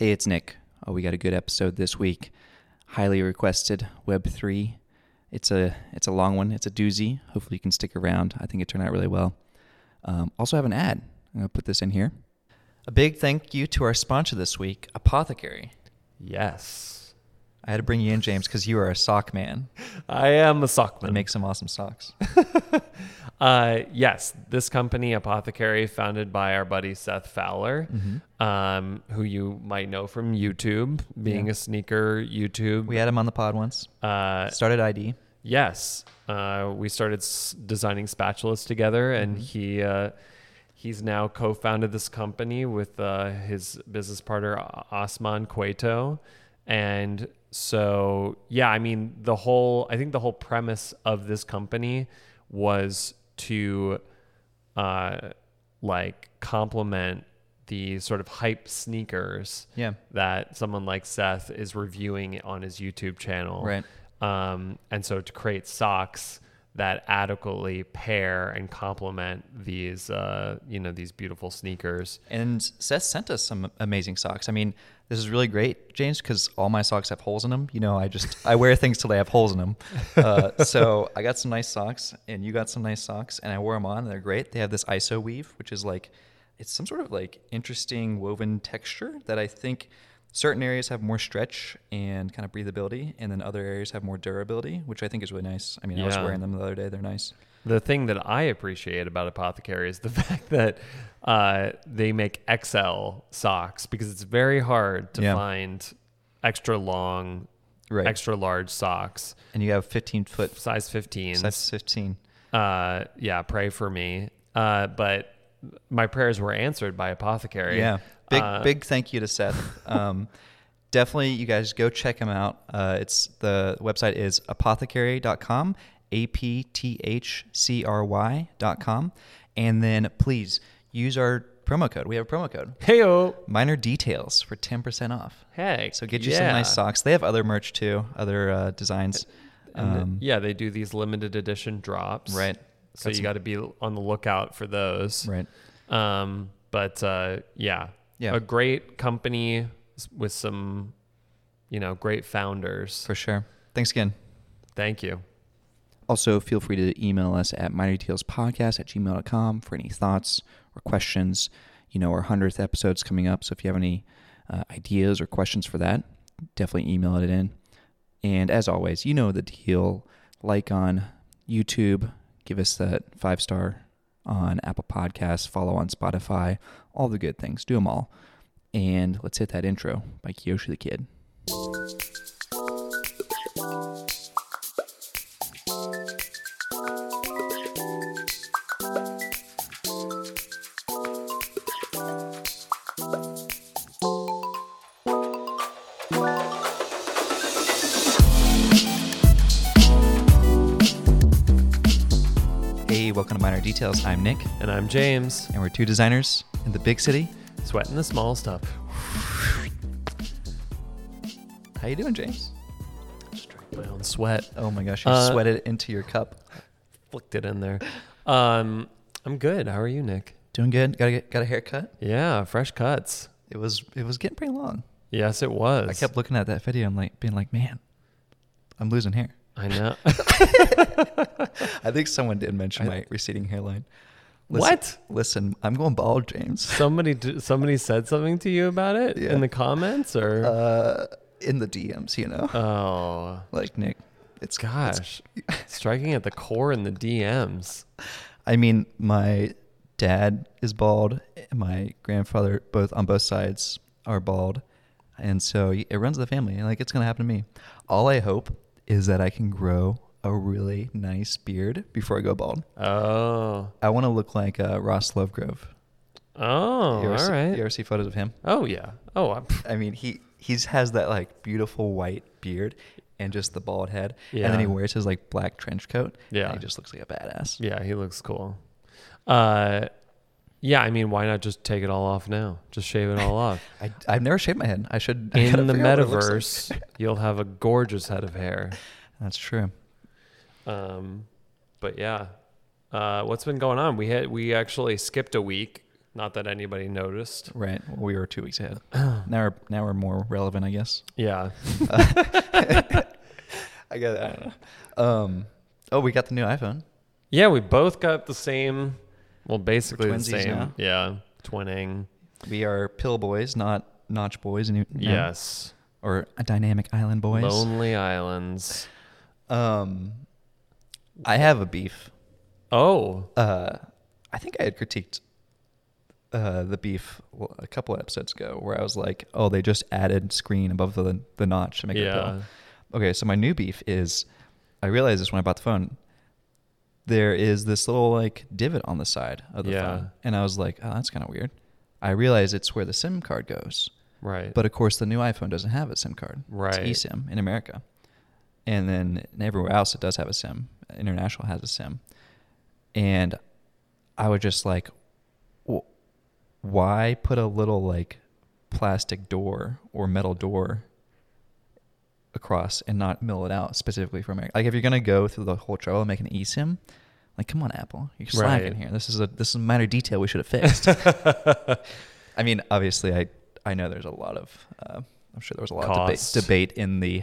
Hey, it's Nick. Oh, we got a good episode this week. Highly requested Web three. It's a it's a long one. It's a doozy. Hopefully, you can stick around. I think it turned out really well. Um, also, have an ad. I'm gonna put this in here. A big thank you to our sponsor this week, Apothecary. Yes. I had to bring you in, James, because you are a sock man. I am a sock man. make some awesome socks. Uh, yes, this company, Apothecary, founded by our buddy Seth Fowler, Mm-hmm. um, who you might know from YouTube, being Yeah. a sneaker YouTube. We had him on the pod once. uh, Started ID. yes, uh, we started s- designing spatulas together, and Mm-hmm. he uh, he's now co-founded this company with uh, his business partner Osman Cueto, and so yeah, I mean the whole I think the whole premise of this company was to uh, like complement the sort of hype sneakers Yeah. that someone like Seth is reviewing on his YouTube channel. Right. Um, and so to create socks that adequately pair and complement these, uh, you know, these beautiful sneakers. And Seth sent us some amazing socks. I mean, this is really great, James, because all my socks have holes in them. You know, I just I wear things till they have holes in them. Uh, so I got some nice socks, and you got some nice socks, and I wore them on. And they're great. They have this ISO weave, which is like it's some sort of like interesting woven texture that I think certain areas have more stretch and kind of breathability, and then other areas have more durability, which I think is really nice. I mean, I was wearing them the other day. They're nice. The thing that I appreciate about Apothecary is the fact that uh, they make XL socks because it's very hard to Yeah. find extra long, Right. extra large socks, And you have 15 foot size 15. size 15. uh, yeah, pray for me. Uh, but my prayers were answered by Apothecary. Yeah. Big Uh, big thank you to Seth. Um, definitely you guys go check him out. Uh, it's the website is apothecary.com, A P T H C R Y.com. And then please use our promo code. We have a promo code. Heyo. Minor details for 10% off. Hey. So get you some nice socks. They have other merch too, other uh, designs. And the- Um, yeah, they do these limited edition drops. Right. So you got to be on the lookout for those. Right. Um, but uh, yeah, Yeah. a great company with some, you know, great founders. For sure. Thanks again. Thank you. Also, feel free to email us at minordetailspodcast at gmail.com for any thoughts or questions. You know, our 100th episode's coming up, so if you have any uh, ideas or questions for that, definitely email it in. And as always, you know the deal. Like on YouTube, give us that five star on Apple Podcasts, follow on Spotify, all the good things. Do them all. And let's hit that intro by Kiyoshi the Kid. Welcome Details. I'm Nick, And I'm James, and we're two designers in the big city. sweating the small stuff. How you doing, James? Just drank my own sweat. Oh my gosh, you Uh, sweated into your cup. Flicked it in there. Um, I'm good. How are you, Nick? Doing good. Got a got a haircut. Yeah, fresh cuts. It was it was getting pretty long. Yes, it was. I kept looking at that video. I'm like being like, man, I'm losing hair. I know. I think someone did mention my receding hairline. What? Listen, I'm going bald, James. somebody d- somebody said something to you about it Yeah. in the comments or Uh, in the DMs, you know, oh like Nick. It's it's- gosh striking at the core in the DMs I mean, my dad is bald. My grandfather, both on both sides, are bald, and so it runs the family. Like it's gonna happen to me. All I hope is that I can grow a really nice beard before I go bald. oh I want to look like uh, Ross Lovegrove. oh you ever all see, right You ever see photos of him? oh yeah oh I'm, I mean, he he's has that like beautiful white beard and just the bald head, and then he wears his like black trench coat. and Yeah. he just looks like a badass. yeah he looks cool uh yeah I mean why not just take it all off now just shave it all off I I've never shaved my head. I should I gotta in the figure out what it looks like. metaverse you'll have a gorgeous head of hair That's true. Um, but yeah, uh, what's been going on? We had we actually skipped a week Not that anybody noticed. Right. We were two weeks ahead. now we're now we're more relevant, I guess. Yeah. I get it. I don't know. Um, oh, we got the new iPhone. Yeah, we both got the same. Well, basically the same. now? Yeah, twinning. We are pill boys, not notch boys. Any, no. Yes. Or a dynamic island boys. Lonely Islands. Um, I have a beef. Oh, Uh, I think I had critiqued uh, the beef well, a couple episodes ago, where I was like, "Oh, they just added screen above the the notch to make it a yeah. pill." Okay, so my new beef is, I realized this when I bought the phone. There is this little like divot on the side of the Yeah. phone, and I was like, "Oh, that's kind of weird." I realize it's where the SIM card goes, Right. but of course the new iPhone doesn't have a SIM card. Right. It's eSIM in America, and then everywhere else it does have a SIM. International has a SIM, and I was just like, why put a little like plastic door or metal door across and not mill it out specifically for America? Like if you're gonna go through the whole trouble of making an eSIM, like come on Apple, you're slacking Right. here. This is a this is a minor detail we should have fixed. I mean, obviously, I I know there's a lot of uh, I'm sure there was a lot of Cost. debate, debate in the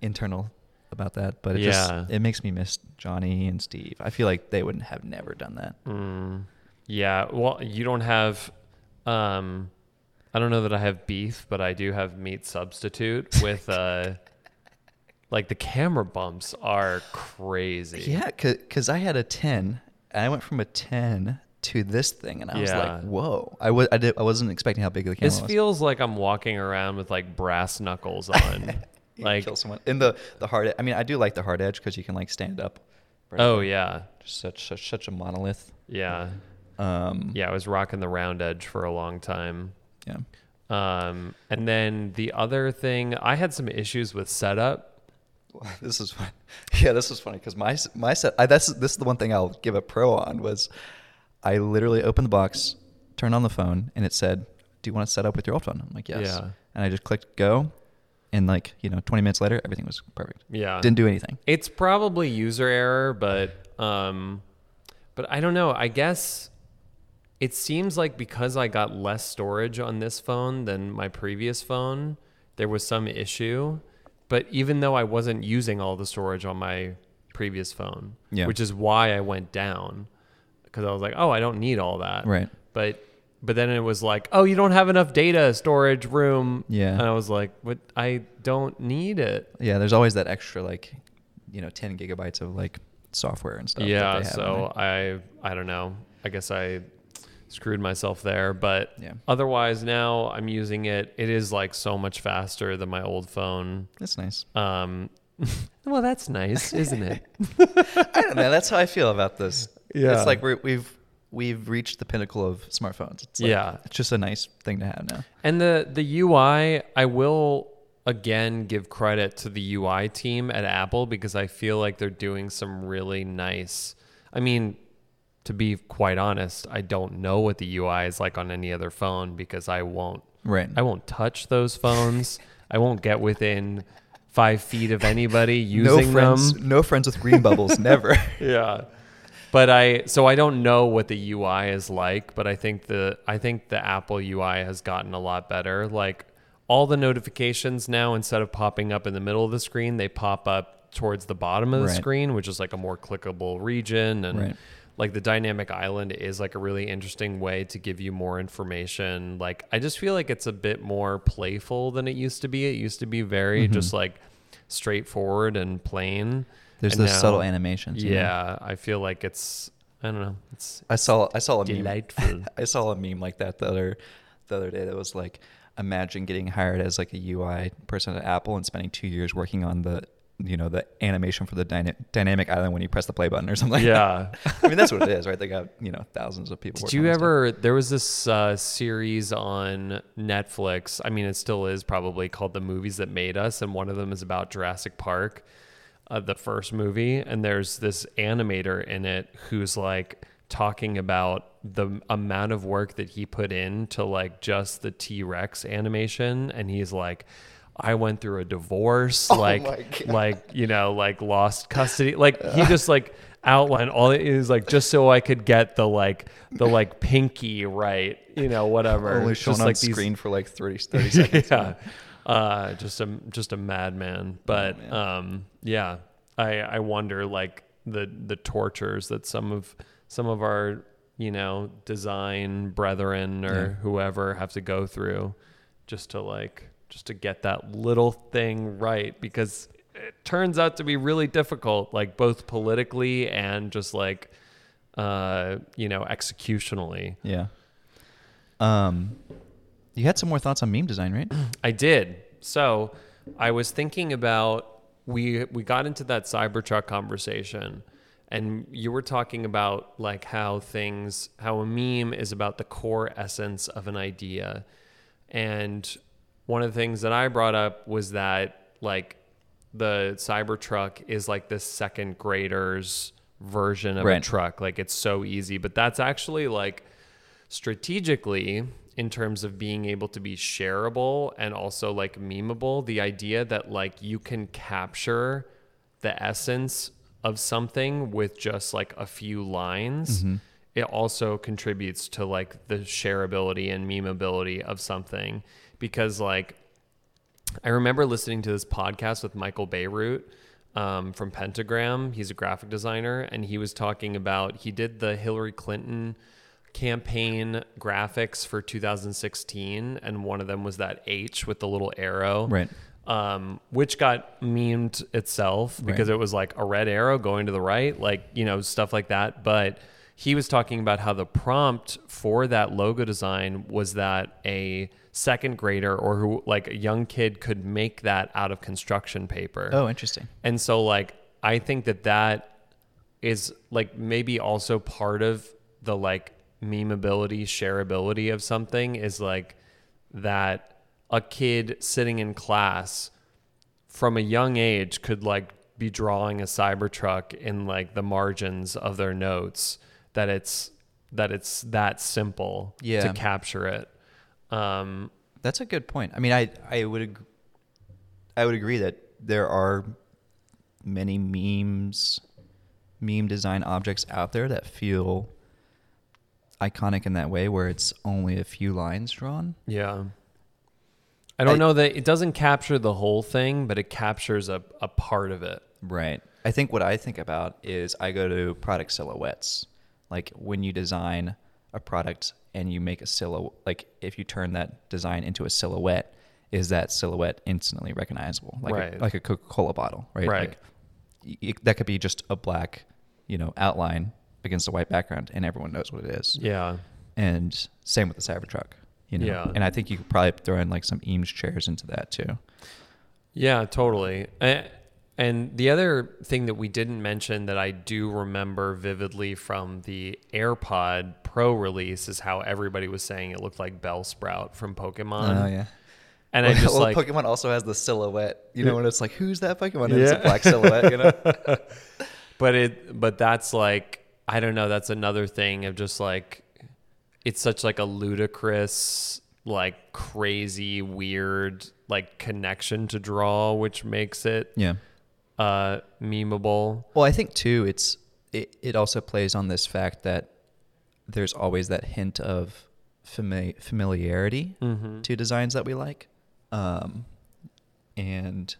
internal about that, but it Yeah. just it makes me miss Johnny and Steve. I feel like they wouldn't have never done that. Mm, yeah. Well, you don't have. Um, I don't know that I have beef, but I do have meat substitute with. Uh, like the camera bumps are crazy. Yeah, because I had a 10, and I went from a 10 to this thing, and I was Yeah. like, "Whoa!" I was I, did, I wasn't expecting how big the camera This was. feels like I'm walking around with like brass knuckles on. You like, kill someone in the the hard. I mean, I do like the hard edge because you can like stand up. oh yeah, just such such such a monolith. yeah, Um, yeah. I was rocking the round edge for a long time. yeah. Um, and then the other thing, I had some issues with setup. This is fun. Yeah, this was funny because my my set. I, that's this is the one thing I'll give a pro on was, I literally opened the box, turned on the phone, and it said, "Do you want to set up with your old phone?" I'm like, "Yes." Yeah. And I just clicked go, and like you know, 20 minutes later, everything was perfect. Yeah, Didn't do anything. It's probably user error, but um, but I don't know. I guess it seems like because I got less storage on this phone than my previous phone, there was some issue. But even though I wasn't using all the storage on my previous phone, Yeah. which is why I went down, because I was like, oh, I don't need all that. Right. But but then it was like, oh, you don't have enough data storage room. Yeah. And I was like, but I don't need it. Yeah, there's always that extra like, you know, 10 gigabytes of like software and stuff. that yeah they have so i i don't know i guess i screwed myself there but Yeah. otherwise now i'm using it it is like so much faster than my old phone that's nice. um well that's nice isn't it I don't know. That's how I feel about this. Yeah. It's like we're, we've we've reached the pinnacle of smartphones. It's like, Yeah. It's just a nice thing to have now. and the the ui i will again give credit to the ui team at apple because i feel like they're doing some really nice i mean to be quite honest i don't know what the ui is like on any other phone because i won't Right. I won't touch those phones. I won't get within five feet of anybody using no friends. them. No friends with green bubbles. Never. Yeah. But I so I don't know what the UI is like, but I think the I think the Apple UI has gotten a lot better. Like all the notifications now instead of popping up in the middle of the screen, they pop up towards the bottom of the Right. screen, which is like a more clickable region and Right. Like the dynamic island is like a really interesting way to give you more information. Like I just feel like it's a bit more playful than it used to be. It used to be very Mm-hmm. just like straightforward and plain. There's And those now- subtle animations. you know? Yeah, I feel like it's I don't know. It's I saw I saw a Delightful. meme. I saw a meme like that the other the other day that was like imagine getting hired as like a UI person at Apple and spending 2 years working on the you know the animation for the dyna- dynamic island when you press the play button or something. yeah. I mean that's what it is, right? They got, you know, thousands of people Did you this stuff. ever? There was this uh, series on Netflix. I mean, it still is probably called "The Movies That Made Us," and one of them is about Jurassic Park, uh, the first movie. And there's this animator in it who's like talking about the amount of work that he put in to like just the T Rex animation, and he's like. I went through a divorce, like, like you know, like lost custody. Like he just like outline. All it is like just so I could get the like the like pinky right, you know, whatever. Only shown just on like these- screen for like 30, 30 seconds. yeah. Uh, just a just a madman. But man. um, yeah, I I wonder like the the tortures that some of some of our you know design brethren or Yeah. whoever have to go through just to like just to get that little thing right because it turns out to be really difficult like both politically and just like uh you know executionally Yeah. Um, you had some more thoughts on meme design, right? I did. So I was thinking about we we got into that Cybertruck conversation, and you were talking about like how things how a meme is about the core essence of an idea, and one of the things that I brought up was that like the Cybertruck is like the second grader's version of a truck. Like it's so easy, but that's actually like strategically in terms of being able to be shareable and also like memeable the idea that like you can capture the essence of something with just like a few lines mm-hmm. it also contributes to like the shareability and memeability of something because like I remember listening to this podcast with Michael Bierut um, from Pentagram. He's a graphic designer, and he was talking about he did the Hillary Clinton campaign graphics for 2016, and one of them was that H with the little arrow, Right. Um, which got memed itself because Right. it was like a red arrow going to the right, like you know stuff like that. But he was talking about how the prompt for that logo design was that a second grader or who like a young kid could make that out of construction paper. Oh, interesting. And so like I think that that is like maybe also part of the like memeability, shareability of something is like that a kid sitting in class from a young age could like be drawing a Cybertruck in like the margins of their notes that it's that it's that simple Yeah. to capture it. Um, That's a good point. I mean, I I would ag- I would agree that there are many memes, meme design objects out there that feel iconic in that way, where it's only a few lines drawn. Yeah. I don't I- know that it doesn't capture the whole thing, but it captures a, a part of it. Right. I think what I think about is I go to product silhouettes. Like when you design a product and you make a silhouette, like if you turn that design into a silhouette, is that silhouette instantly recognizable? Like Right. a, like a Coca Cola bottle, right? Right. Like y- that could be just a black, you know, outline against a white background, and everyone knows what it is. Yeah. And same with the Cybertruck, you know. Yeah. And I think you could probably throw in like some Eames chairs into that too. Yeah, totally. A- And the other thing that we didn't mention that I do remember vividly from the AirPod Pro release is how everybody was saying it looked like Bellsprout from Pokemon. oh yeah. And I just well, like Pokemon also has the silhouette. You know, when it's like, who's that Pokemon? And it's a black silhouette. You know. but it but that's like I don't know, that's another thing of just like it's such like a ludicrous like crazy weird like connection to draw which makes it yeah. Uh memeable. Well, I think too, it's it, it also plays on this fact that there's always that hint of fami- familiarity Mm-hmm. to designs that we like, um, and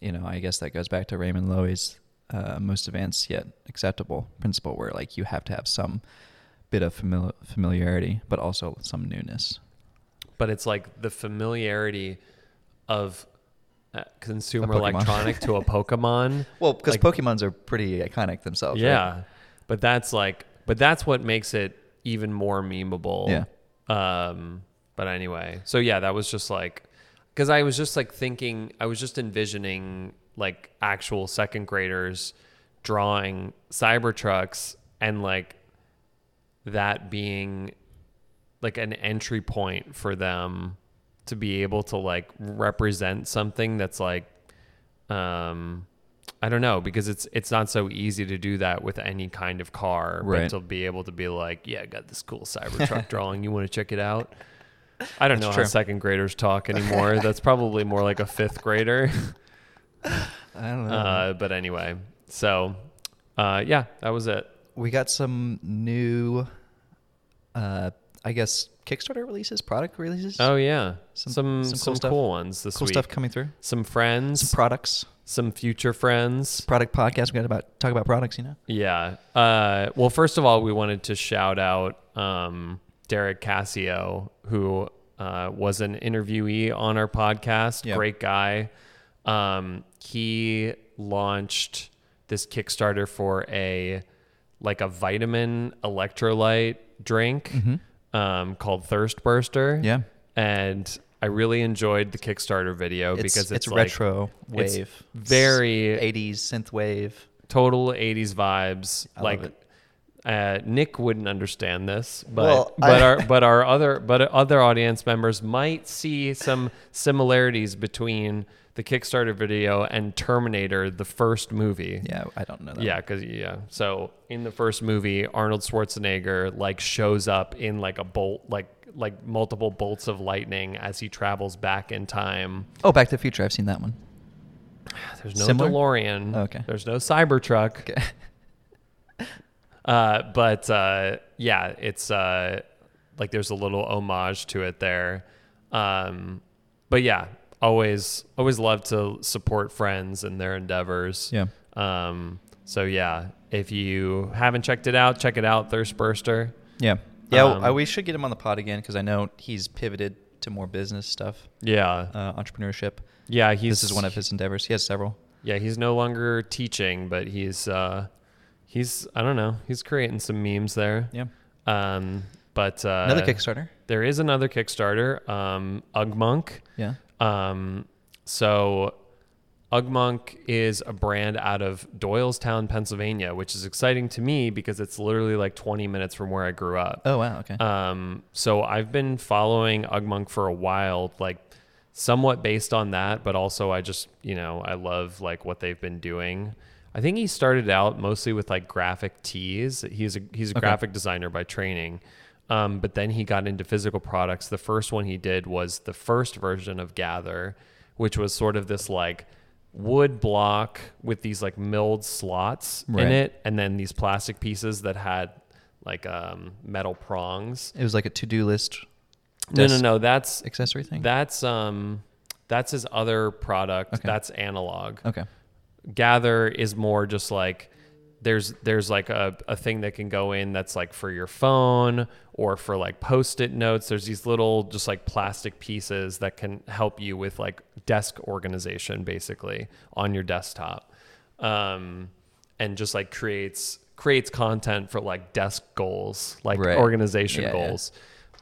you know, I guess that goes back to Raymond Loewy's uh, most advanced yet acceptable principle, where like you have to have some bit of famili- familiarity, but also some newness. but it's like the familiarity of consumer electronic to a Pokemon. Well, because Like- Pokemons are pretty iconic themselves. right? yeah, but that's like, but that's what makes it even more memeable. Yeah. Um. But anyway, so yeah, that was just like, because I was just like thinking, I was just envisioning like actual second graders drawing Cybertrucks and like that being like an entry point for them to be able to like represent something that's like um I don't know because it's it's not so easy to do that with any kind of car Right. but to be able to be like yeah I got this cool Cybertruck drawing you want to check it out I don't That's know true. how second graders talk anymore that's probably more like a fifth grader I don't know. uh, but anyway, so uh, yeah, that was it. We got some new, uh, I guess, Kickstarter releases, product releases. Oh yeah, Some- some some some, cool cool, ones this cool week. stuff coming through. Some friends, Some products. some future friends. Product podcast. We got about talk about products. You know. Yeah. Uh, well, first of all, we wanted to shout out um, Derek Cassio, who uh, was an interviewee on our podcast. Yeah. Great guy. Um, he launched this Kickstarter for a like a vitamin electrolyte drink um, called Thirst Burster. Yeah. And I really enjoyed the Kickstarter video It's, because it's, it's like retro it's wave. very 80s synth wave. total 80s vibes I like uh, Nick wouldn't understand this, but Well, but I- our but our other but other audience members might see some similarities between the Kickstarter video and Terminator, the first movie. Yeah, I don't know that. Yeah, because yeah. So in the first movie, Arnold Schwarzenegger like shows up in like a bolt, like like multiple bolts of lightning as he travels back in time. Oh, Back to the Future. I've seen that one. There's no Similar? DeLorean. Oh, okay. There's no Cybertruck. Okay. Uh, but uh, yeah, it's uh, like there's a little homage to it there. Um, but yeah, always always love to support friends and their endeavors. Yeah. Um, so yeah, if you haven't checked it out, check it out. Thirst Burster. Yeah. Yeah. Um, I, we should get him on the pod again because I know he's pivoted to more business stuff, Yeah, uh, entrepreneurship. yeah. He's this is one of his endeavors. He has several. Yeah, he's no longer teaching, but he's uh, he's I don't know. He's creating some memes there. Yeah. Um, but uh, Another Kickstarter. There is another Kickstarter, um, Ugmonk. Yeah. Um, so Ugmonk is a brand out of Doylestown, Pennsylvania, which is exciting to me because it's literally like 20 minutes from where I grew up. Oh wow. Okay. Um, so I've been following Ugmonk for a while, like somewhat based on that, but also I just, you know, I love like what they've been doing. I think he started out mostly with like graphic tees. He's a he's a Okay. graphic designer by training. Um, but then he got into physical products. The first one he did was the first version of Gather, which was sort of this like wood block with these like milled slots Right. in it, and then these plastic pieces that had like um, metal prongs. it was like a to-do list No, no, no. That's accessory thing. that's um that's his other product. Okay. That's analog. okay. Gather is more just like there's there's like a, a thing that can go in that's like for your phone or for like post-it notes. There's these little just like plastic pieces that can help you with like desk organization basically on your desktop. Um and just like creates creates content for like desk goals, like Right. organization Yeah, yeah. goals.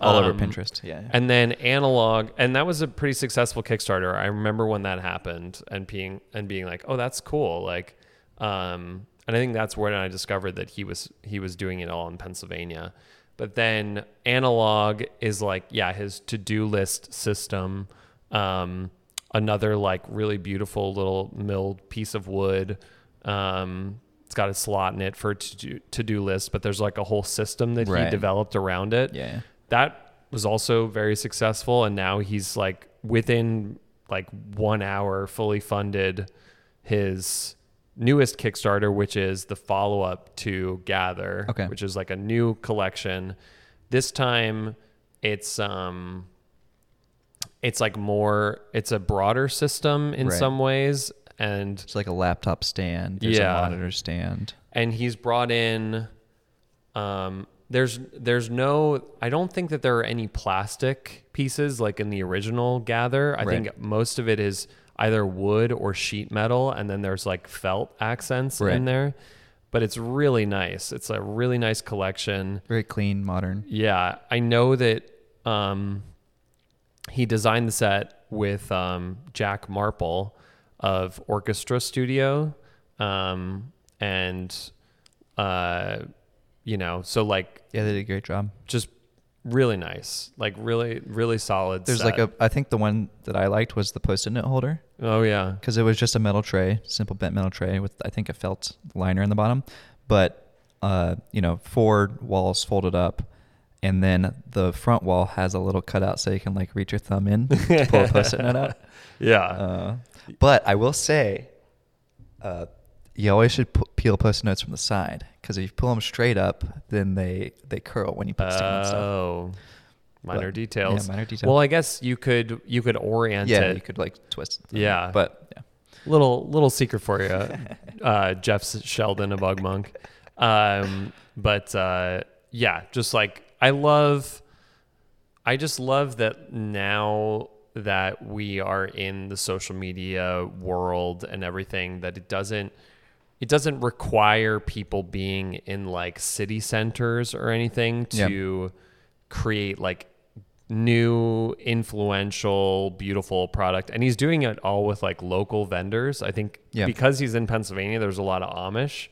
All over Um, Pinterest. Yeah. yeah. and then analog, and that was a pretty successful Kickstarter. I remember when that happened and being and being like, oh, that's cool. Like, um, and I think that's when I discovered that he was he was doing it all in Pennsylvania. But then analog is like, yeah, his to do list system. Um, another like really beautiful little milled piece of wood. Um, it's got a slot in it for to do to do list, but there's like a whole system that he developed around it yeah. that was also very successful and now he's like within like one hour fully funded his newest kickstarter which is the follow-up to gather Okay. which is like a new collection this time it's um it's like more it's a broader system in Right. some ways and It's like a laptop stand. There's Yeah. a monitor stand. and he's brought in um there's there's no I don't think that there are any plastic pieces like in the original gather. I Right. think most of it is either wood or sheet metal and then there's like felt accents Right. in there. But it's really nice. It's a really nice collection. Very clean, modern. Yeah, I know that um, he designed the set with um, Jack Marple of Orchestra Studio, um, and uh, you know, so like Yeah, they did a great job. just really nice, like really, really solid. There's set. like a. I think the one that I liked was the post-it note holder oh yeah, because it was just a metal tray, simple bent metal tray with I think a felt liner in the bottom, but uh, you know, four walls folded up, and then the front wall has a little cutout so you can like reach your thumb in to pull a post-it note out. yeah, Uh, but I will say, uh, you always should pu- peel post it notes from the side. Because if you pull them straight up, then they they curl when you put on stuff. Oh, minor But, details. yeah, minor details. Well, I guess you could you could orient Yeah, it. you could like twist. it. Yeah. but yeah. little little secret for you, uh, Jeff Sheldon, of Ugmonk. Um, but uh, yeah, just like I love, I just love that now that we are in the social media world and everything that it doesn't it doesn't require people being in like city centers or anything to create like new influential beautiful product and he's doing it all with like local vendors i think Yeah. because he's in pennsylvania there's a lot of amish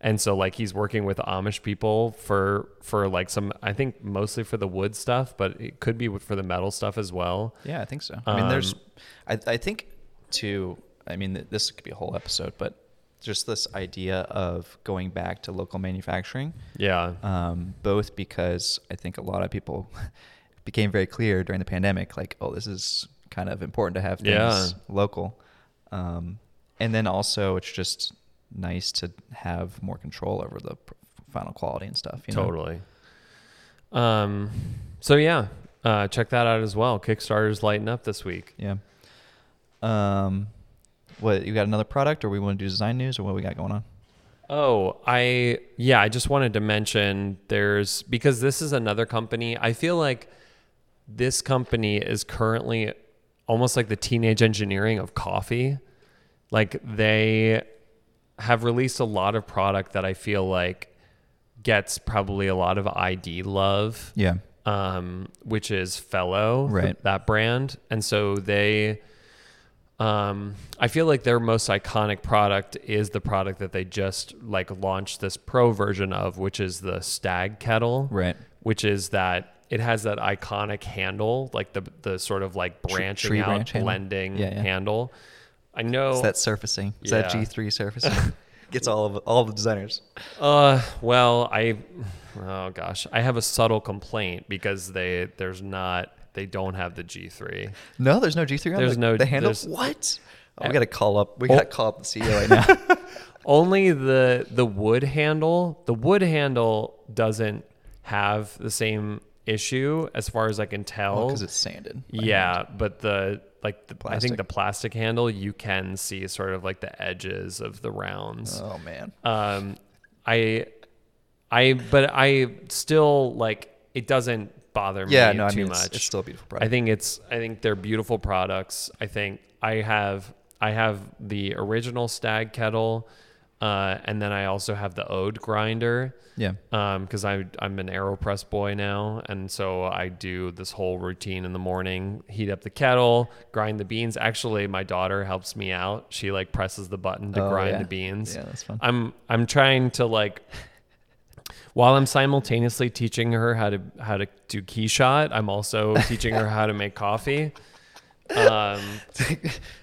and so like he's working with amish people for for like some i think mostly for the wood stuff but it could be for the metal stuff as well Yeah, I think so. I mean, there's, Um, I, I think too. I mean, this could be a whole episode, but just this idea of going back to local manufacturing, yeah um, both because I think a lot of people became very clear during the pandemic, like, oh, this is kind of important to have things Yeah. local, um, and then also it's just nice to have more control over the pr- final quality and stuff. You know? Totally. Um. So yeah, uh, check that out as well. Kickstarter's lighting up this week. Yeah. Um, what you got another product, or we want to do design news, or what we got going on? Oh, I yeah, I just wanted to mention there's because this is another company. I feel like this company is currently almost like the teenage engineering of coffee. Like they have released a lot of product that I feel like gets probably a lot of ID love. Yeah. um, which is Fellow, Right. that brand. And so they, um, I feel like their most iconic product is the product that they just like launched this pro version of, which is the Stag Kettle, Right. which is that it has that iconic handle, like the the sort of like branching tree out, branch handle. blending Yeah, yeah. handle. I know. It's that surfacing. It's that G three surfacing. Gets all of all of the designers. Uh, well, I, oh gosh, I have a subtle complaint because they there's not they don't have the G3. No, there's no G three on There's the, no- the handle. What? Oh, Uh, we got to call up. We oh. got to call up the CEO right now. Only the the wood handle, the wood handle doesn't have the same issue as far as I can tell. because it's sanded. yeah, hand. but the like the, I think the plastic handle you can see sort of like the edges of the rounds. Oh man. Um, I, I, but I still like it doesn't bother me Yeah. No, I too mean much. it's, it's still a beautiful product. I think it's I think they're beautiful products. I think I have I have the original Stag kettle, uh, and then I also have the Ode grinder. yeah. because I I'm an Aeropress boy now, and so I do this whole routine in the morning: heat up the kettle, grind the beans. Actually, my daughter helps me out. She like presses the button to Oh, grind yeah. the beans. Yeah, that's fun. I'm I'm trying to like while I'm simultaneously teaching her how to how to do KeyShot, I'm also teaching her how to make coffee. Um,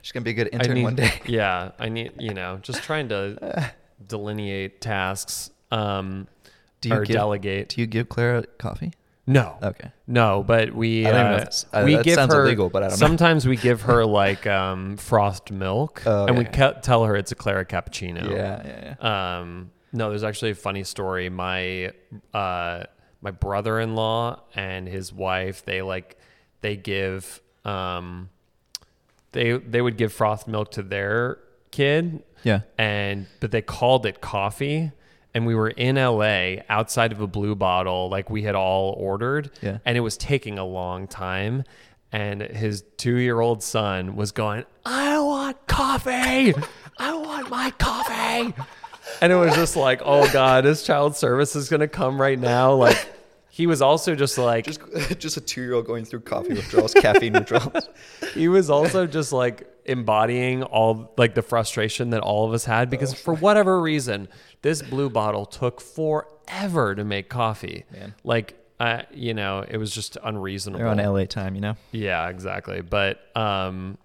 She's gonna be a good intern need, one day. yeah, I need you know just trying to delineate tasks um, Do you or give, delegate. Do you give Clara coffee? No, Okay. no, but we I don't even know uh, uh, we give her illegal, but I don't know. sometimes we give her like um, frost milk, Oh, and we yeah. ca- tell her it's a Clara cappuccino. Yeah, yeah, yeah. Um, no, there's actually a funny story. My uh, my brother-in-law and his wife, they like they give um, they they would give froth milk to their kid, Yeah. and but they called it coffee. And we were in LA outside of a blue bottle, like we had all ordered, Yeah. and it was taking a long time. And his two-year-old son was going, "I want coffee! I want my coffee!" And it was just like, "Oh God, his child service is gonna come right now!" Like, he was also just like, Just just a two year old going through coffee withdrawals, caffeine withdrawals. he was also just like embodying all like the frustration that all of us had because for whatever reason this blue bottle took forever to make coffee Man. like uh, you know it was just unreasonable They're on LA time, you know. yeah exactly but um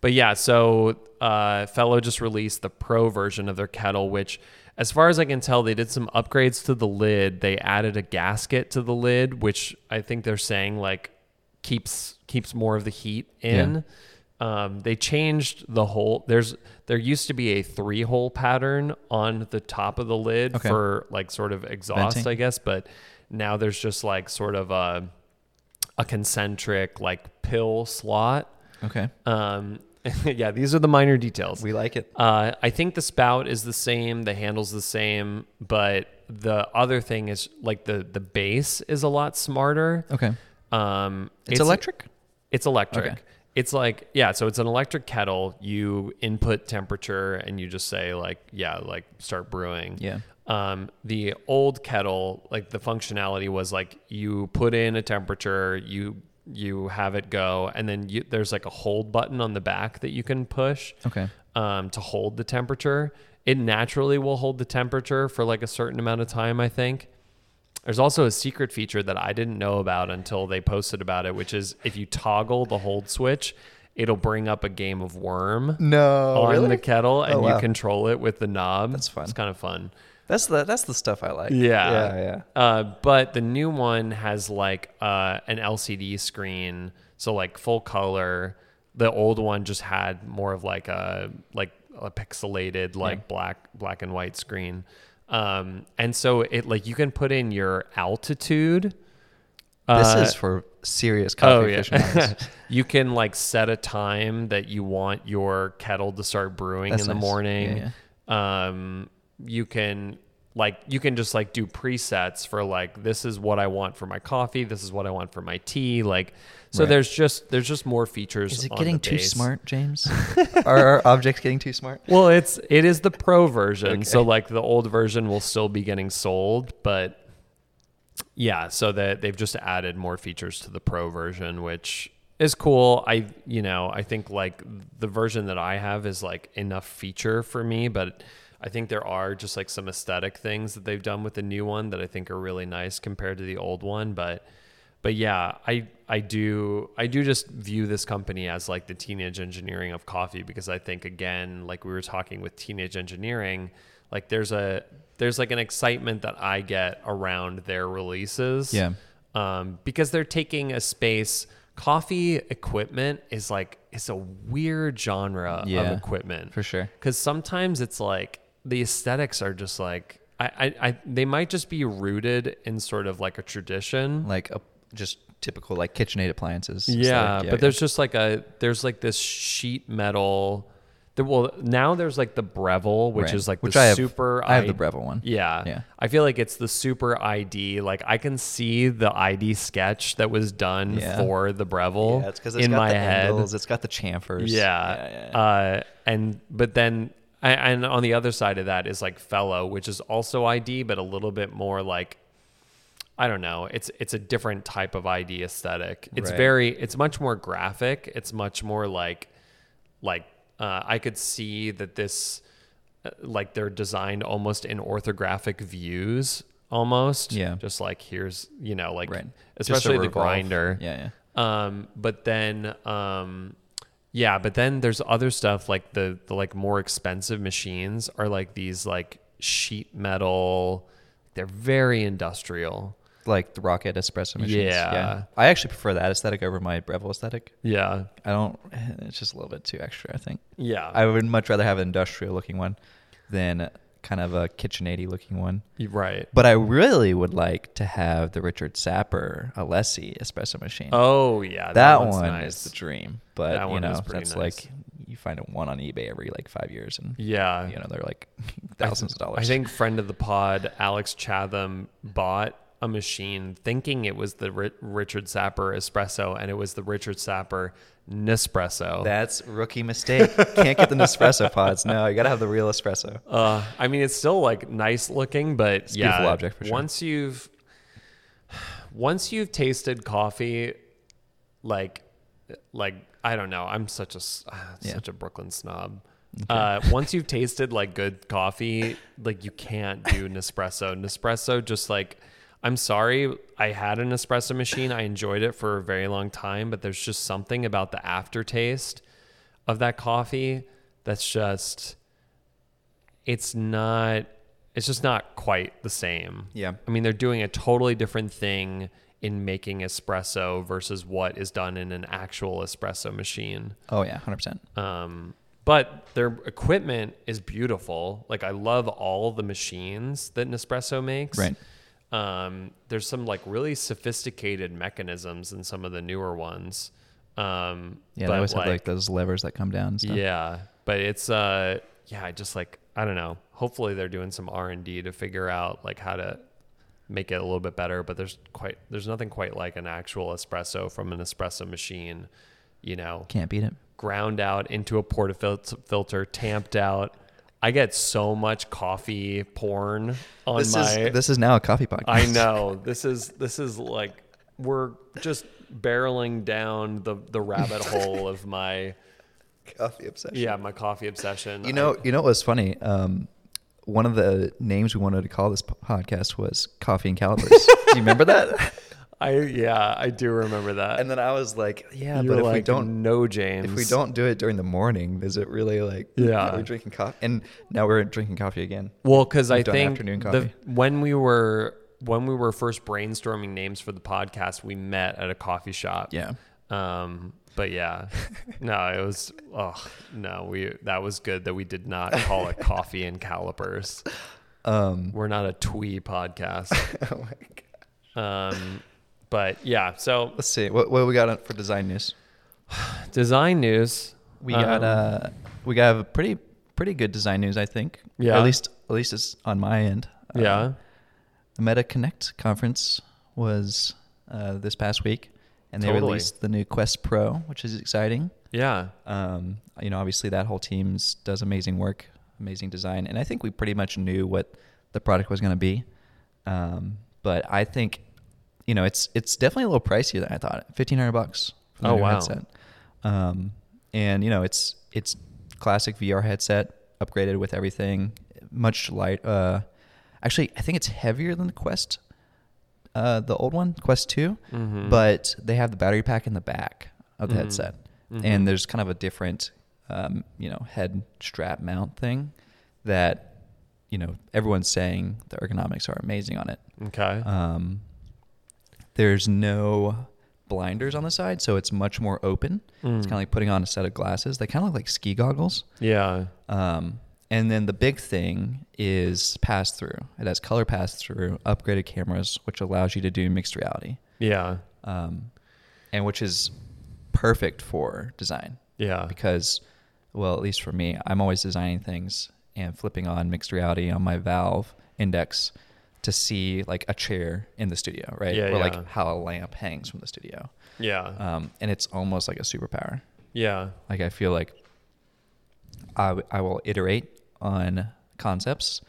but yeah so uh fellow just released the pro version of their kettle which as far as i can tell they did some upgrades to the lid they added a gasket to the lid which i think they're saying like keeps keeps more of the heat in um, they changed the hole. There's there used to be a three hole pattern on the top of the lid Okay. for like sort of exhaust, Venting. I guess, but now there's just like sort of a a concentric like pill slot. Okay. Um, yeah, these are the minor details. We like it. Uh, I think the spout is the same, the handle's the same, but the other thing is like the the base is a lot smarter. Okay. Um, It's, electric? It's electric. Okay. It's like yeah, so it's an electric kettle. You input temperature and you just say like yeah, like start brewing. Yeah. Um, the old kettle, like the functionality was like you put in a temperature, you you have it go, and then you, there's like a hold button on the back that you can push Okay. um, to hold the temperature. It naturally will hold the temperature for like a certain amount of time, I think. There's also a secret feature that I didn't know about until they posted about it, which is if you toggle the hold switch, it'll bring up a game of worm No. on the kettle and Oh, wow. you control it with the knob. That's fun. It's kind of fun. That's the that's the stuff I like. Yeah. Yeah, yeah. Uh, but the new one has like uh, an LCD screen, so like full color. The old one just had more of like a like a pixelated like Yeah. black black and white screen. Um, and so it like you can put in your altitude. This Uh, is for serious coffee oh yeah. aficionados. you can like set a time that you want your kettle to start brewing That's in the nice. morning. Yeah, Um, you can like you can just like do presets for like this is what I want for my coffee, this is what I want for my tea. Like so, Right. there's just there's just more features. Is it on getting the too smart, James? are our objects getting too smart? Well, it's it is the pro version, Okay. so like the old version will still be getting sold, but yeah, so that they've just added more features to the pro version, which is cool. I you know I think like the version that I have is like enough feature for me, but I think there are just like some aesthetic things that they've done with the new one that I think are really nice compared to the old one, but but yeah, I I do I do just view this company as like the teenage engineering of coffee because I think again, like we were talking with teenage engineering, like there's a there's like an excitement that I get around their releases. Yeah. Um, because they're taking a space. Coffee equipment is like it's a weird genre Yeah, of equipment For sure. because sometimes it's like the aesthetics are just like I, I, I they might just be rooted in sort of like a tradition Like a, just typical like KitchenAid appliances. Yeah, like, but there's just like a there's like this sheet metal there, well now there's like the Breville which Right. is like Which the I have- super I have the Breville one. yeah. Yeah. I feel like it's the super ID. Like I can see the ID sketch that was done Yeah. for the Breville Yeah, it's because it's in got my the head. angles, it's got the chamfers. Yeah. yeah, yeah. Uh, and but then and on the other side of that is like fellow, which is also ID, but a little bit more like I don't know. It's it's a different type of ID aesthetic. It's Right. very it's much more graphic. It's much more like like uh, I could see that this uh, like they're designed almost in orthographic views almost. Yeah. Just like here's you know like Right. Especially the grinder. Yeah, yeah. Um, but then, um, yeah, but then there's other stuff like the the like more expensive machines are like these like sheet metal. They're very industrial. Like the rocket espresso machines. Yeah. yeah. I actually prefer that aesthetic over my Breville aesthetic. Yeah, I don't. It's just a little bit too extra. I think. yeah, I would much rather have an industrial looking one than kind of a KitchenAid looking one. Right. But I really would like to have the Richard Sapper Alessi espresso machine. Oh yeah, that, one's one nice. is the dream. But That you know, that's nice. like you find a one on eBay every like five years, and Yeah, you know they're like I- thousands of dollars. I think friend of the pod, Alex Chatham, bought a machine thinking it was the Ri- Richard Sapper espresso, and it was the Richard Sapper Nespresso. that's rookie mistake. Can't get the Nespresso pods. No, you gotta have the real espresso. Uh, I mean, it's still like nice looking, but a yeah, beautiful object for sure. once you've once you've tasted coffee, like like I don't know, I'm such a ah, Yeah. such a Brooklyn snob. Uh, once you've tasted like good coffee, like you can't do Nespresso. Nespresso just like I'm sorry, I had an espresso machine. I enjoyed it for a very long time, but there's just something about the aftertaste of that coffee that's just it's not it's just not quite the same. Yeah. I mean, they're doing a totally different thing in making espresso versus what is done in an actual espresso machine. Oh yeah, hundred percent. Um, but their equipment is beautiful. Like I love all the machines that Nespresso makes. Right. Um, there's some like really sophisticated mechanisms in some of the newer ones. Um, Yeah, they always have like those levers that come down. And stuff. yeah, but it's uh, yeah, I just like I don't know. Hopefully they're doing some R and D to figure out like how to make it a little bit better. But there's quite there's nothing quite like an actual espresso from an espresso machine. You know, can't beat it. ground out into a portafilter, filter, tamped out. I get so much coffee porn on This my. is this is now a coffee podcast. I know this is this is like we're just barreling down the the rabbit hole of my coffee obsession. yeah my coffee obsession. You know, you know what was funny? Um, one of the names we wanted to call this podcast was Coffee and Calipers. Do you remember that? I yeah I do remember that. And then I was like, yeah, You're but if we don't know James, if we don't do it during the morning, is it really like Yeah. we're drinking coffee? And now we're drinking coffee again. Well, because I think afternoon the, coffee. when we were when we were first brainstorming names for the podcast, we met at a coffee shop. Yeah. Um, but yeah, no, it was. Oh no, we that was good that we did not call it coffee and calipers. Um, We're not a twee podcast. oh my God. Um, but yeah, so Let's see what what we got for design news. design news. We got Um, uh we got a pretty pretty good design news, I think. Yeah. At least at least it's on my end. Uh, yeah. The Meta Connect conference was uh, this past week, and they Totally. released the new Quest Pro, which is exciting. Yeah. Um, you know, obviously that whole team does amazing work, amazing design, and I think we pretty much knew what the product was going to be. Um, but I think, you know, it's it's definitely a little pricier than I thought. Fifteen hundred bucks for the Oh, wow. headset. Um, and you know, it's it's classic VR headset, upgraded with everything, much light. Uh, actually, I think it's heavier than the Quest, uh, the old one, Quest 2 Mhm. but they have the battery pack in the back of the Mhm. headset, Mhm. and there's kind of a different, um, you know, head strap mount thing that, you know, everyone's saying the ergonomics are amazing on it. Okay. Um, there's no blinders on the side, so it's much more open. It's Mm. kind of like putting on a set of glasses. They kind of look like ski goggles. yeah. Um, and then the big thing is pass through. It has color pass through, upgraded cameras, which allows you to do mixed reality, Yeah. um, and which is perfect for design Yeah. because, well, at least for me, I'm always designing things and flipping on mixed reality on my Valve Index to see like a chair in the studio, right? Yeah, or yeah. like how a lamp hangs from the studio. Yeah. Um, and it's almost like a superpower. yeah. Like I feel like I, w- I will iterate on concepts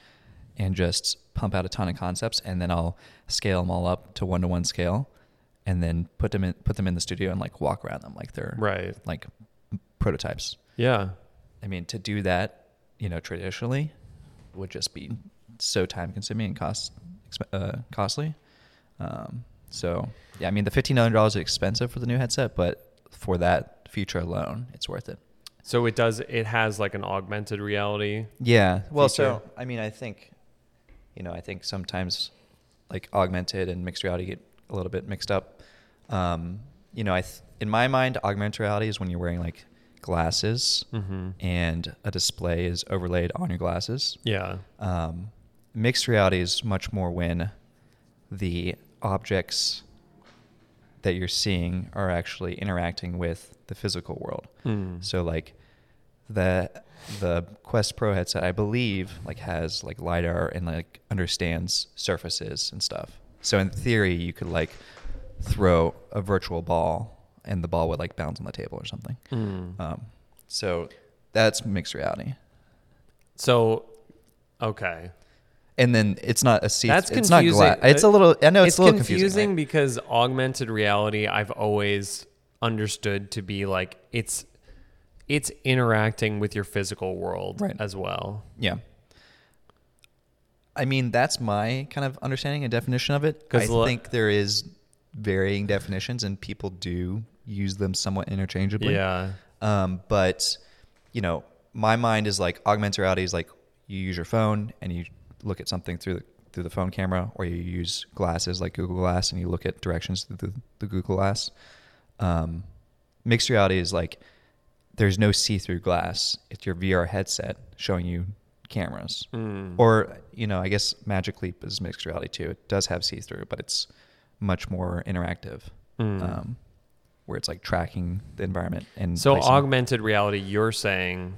and just pump out a ton of concepts, and then I'll scale them all up to one to one scale, and then put them in put them in the studio and like walk around them like they're Right. like prototypes. Yeah. I mean, to do that, you know, traditionally, would just be so time consuming and cost uh, costly. Um, so yeah, I mean, the fifteen hundred dollars is expensive for the new headset, but for that feature alone, it's worth it. So it does. It has like an augmented reality. Yeah. Well, feature. so I mean, I think, you know, I think sometimes like augmented and mixed reality get a little bit mixed up. Um, you know, I th- in my mind, augmented reality is when you're wearing like glasses Mm-hmm. and a display is overlaid on your glasses. Yeah. Um, mixed reality is much more when the objects that you're seeing are actually interacting with the physical world. Mm. So like the the Quest Pro headset, I believe, like has like lidar and like understands surfaces and stuff. So in theory, you could like throw a virtual ball and the ball would like bounce on the table or something. Mm. Um, so that's mixed reality. So, okay. And then it's not a see. That's it's not confusing. It's a little. I know it's, it's a little confusing, confusing. right? because augmented reality I've always understood to be like it's it's interacting with your physical world Right. as well. Yeah. I mean, that's my kind of understanding and definition of it. 'Cause I lo- think there is varying definitions, and people do use them somewhat interchangeably. Yeah. Um, but you know, my mind is like augmented reality is like you use your phone and you look at something through the through the phone camera, or you use glasses like Google Glass, and you look at directions through the, the Google Glass. Um, mixed reality is like there's no see-through glass. It's your VR headset showing you cameras. Mm. Or you know, I guess Magic Leap is mixed reality too. It does have see-through, but it's much more interactive, Mm. um, where it's like tracking the environment and So placing- augmented reality, you're saying,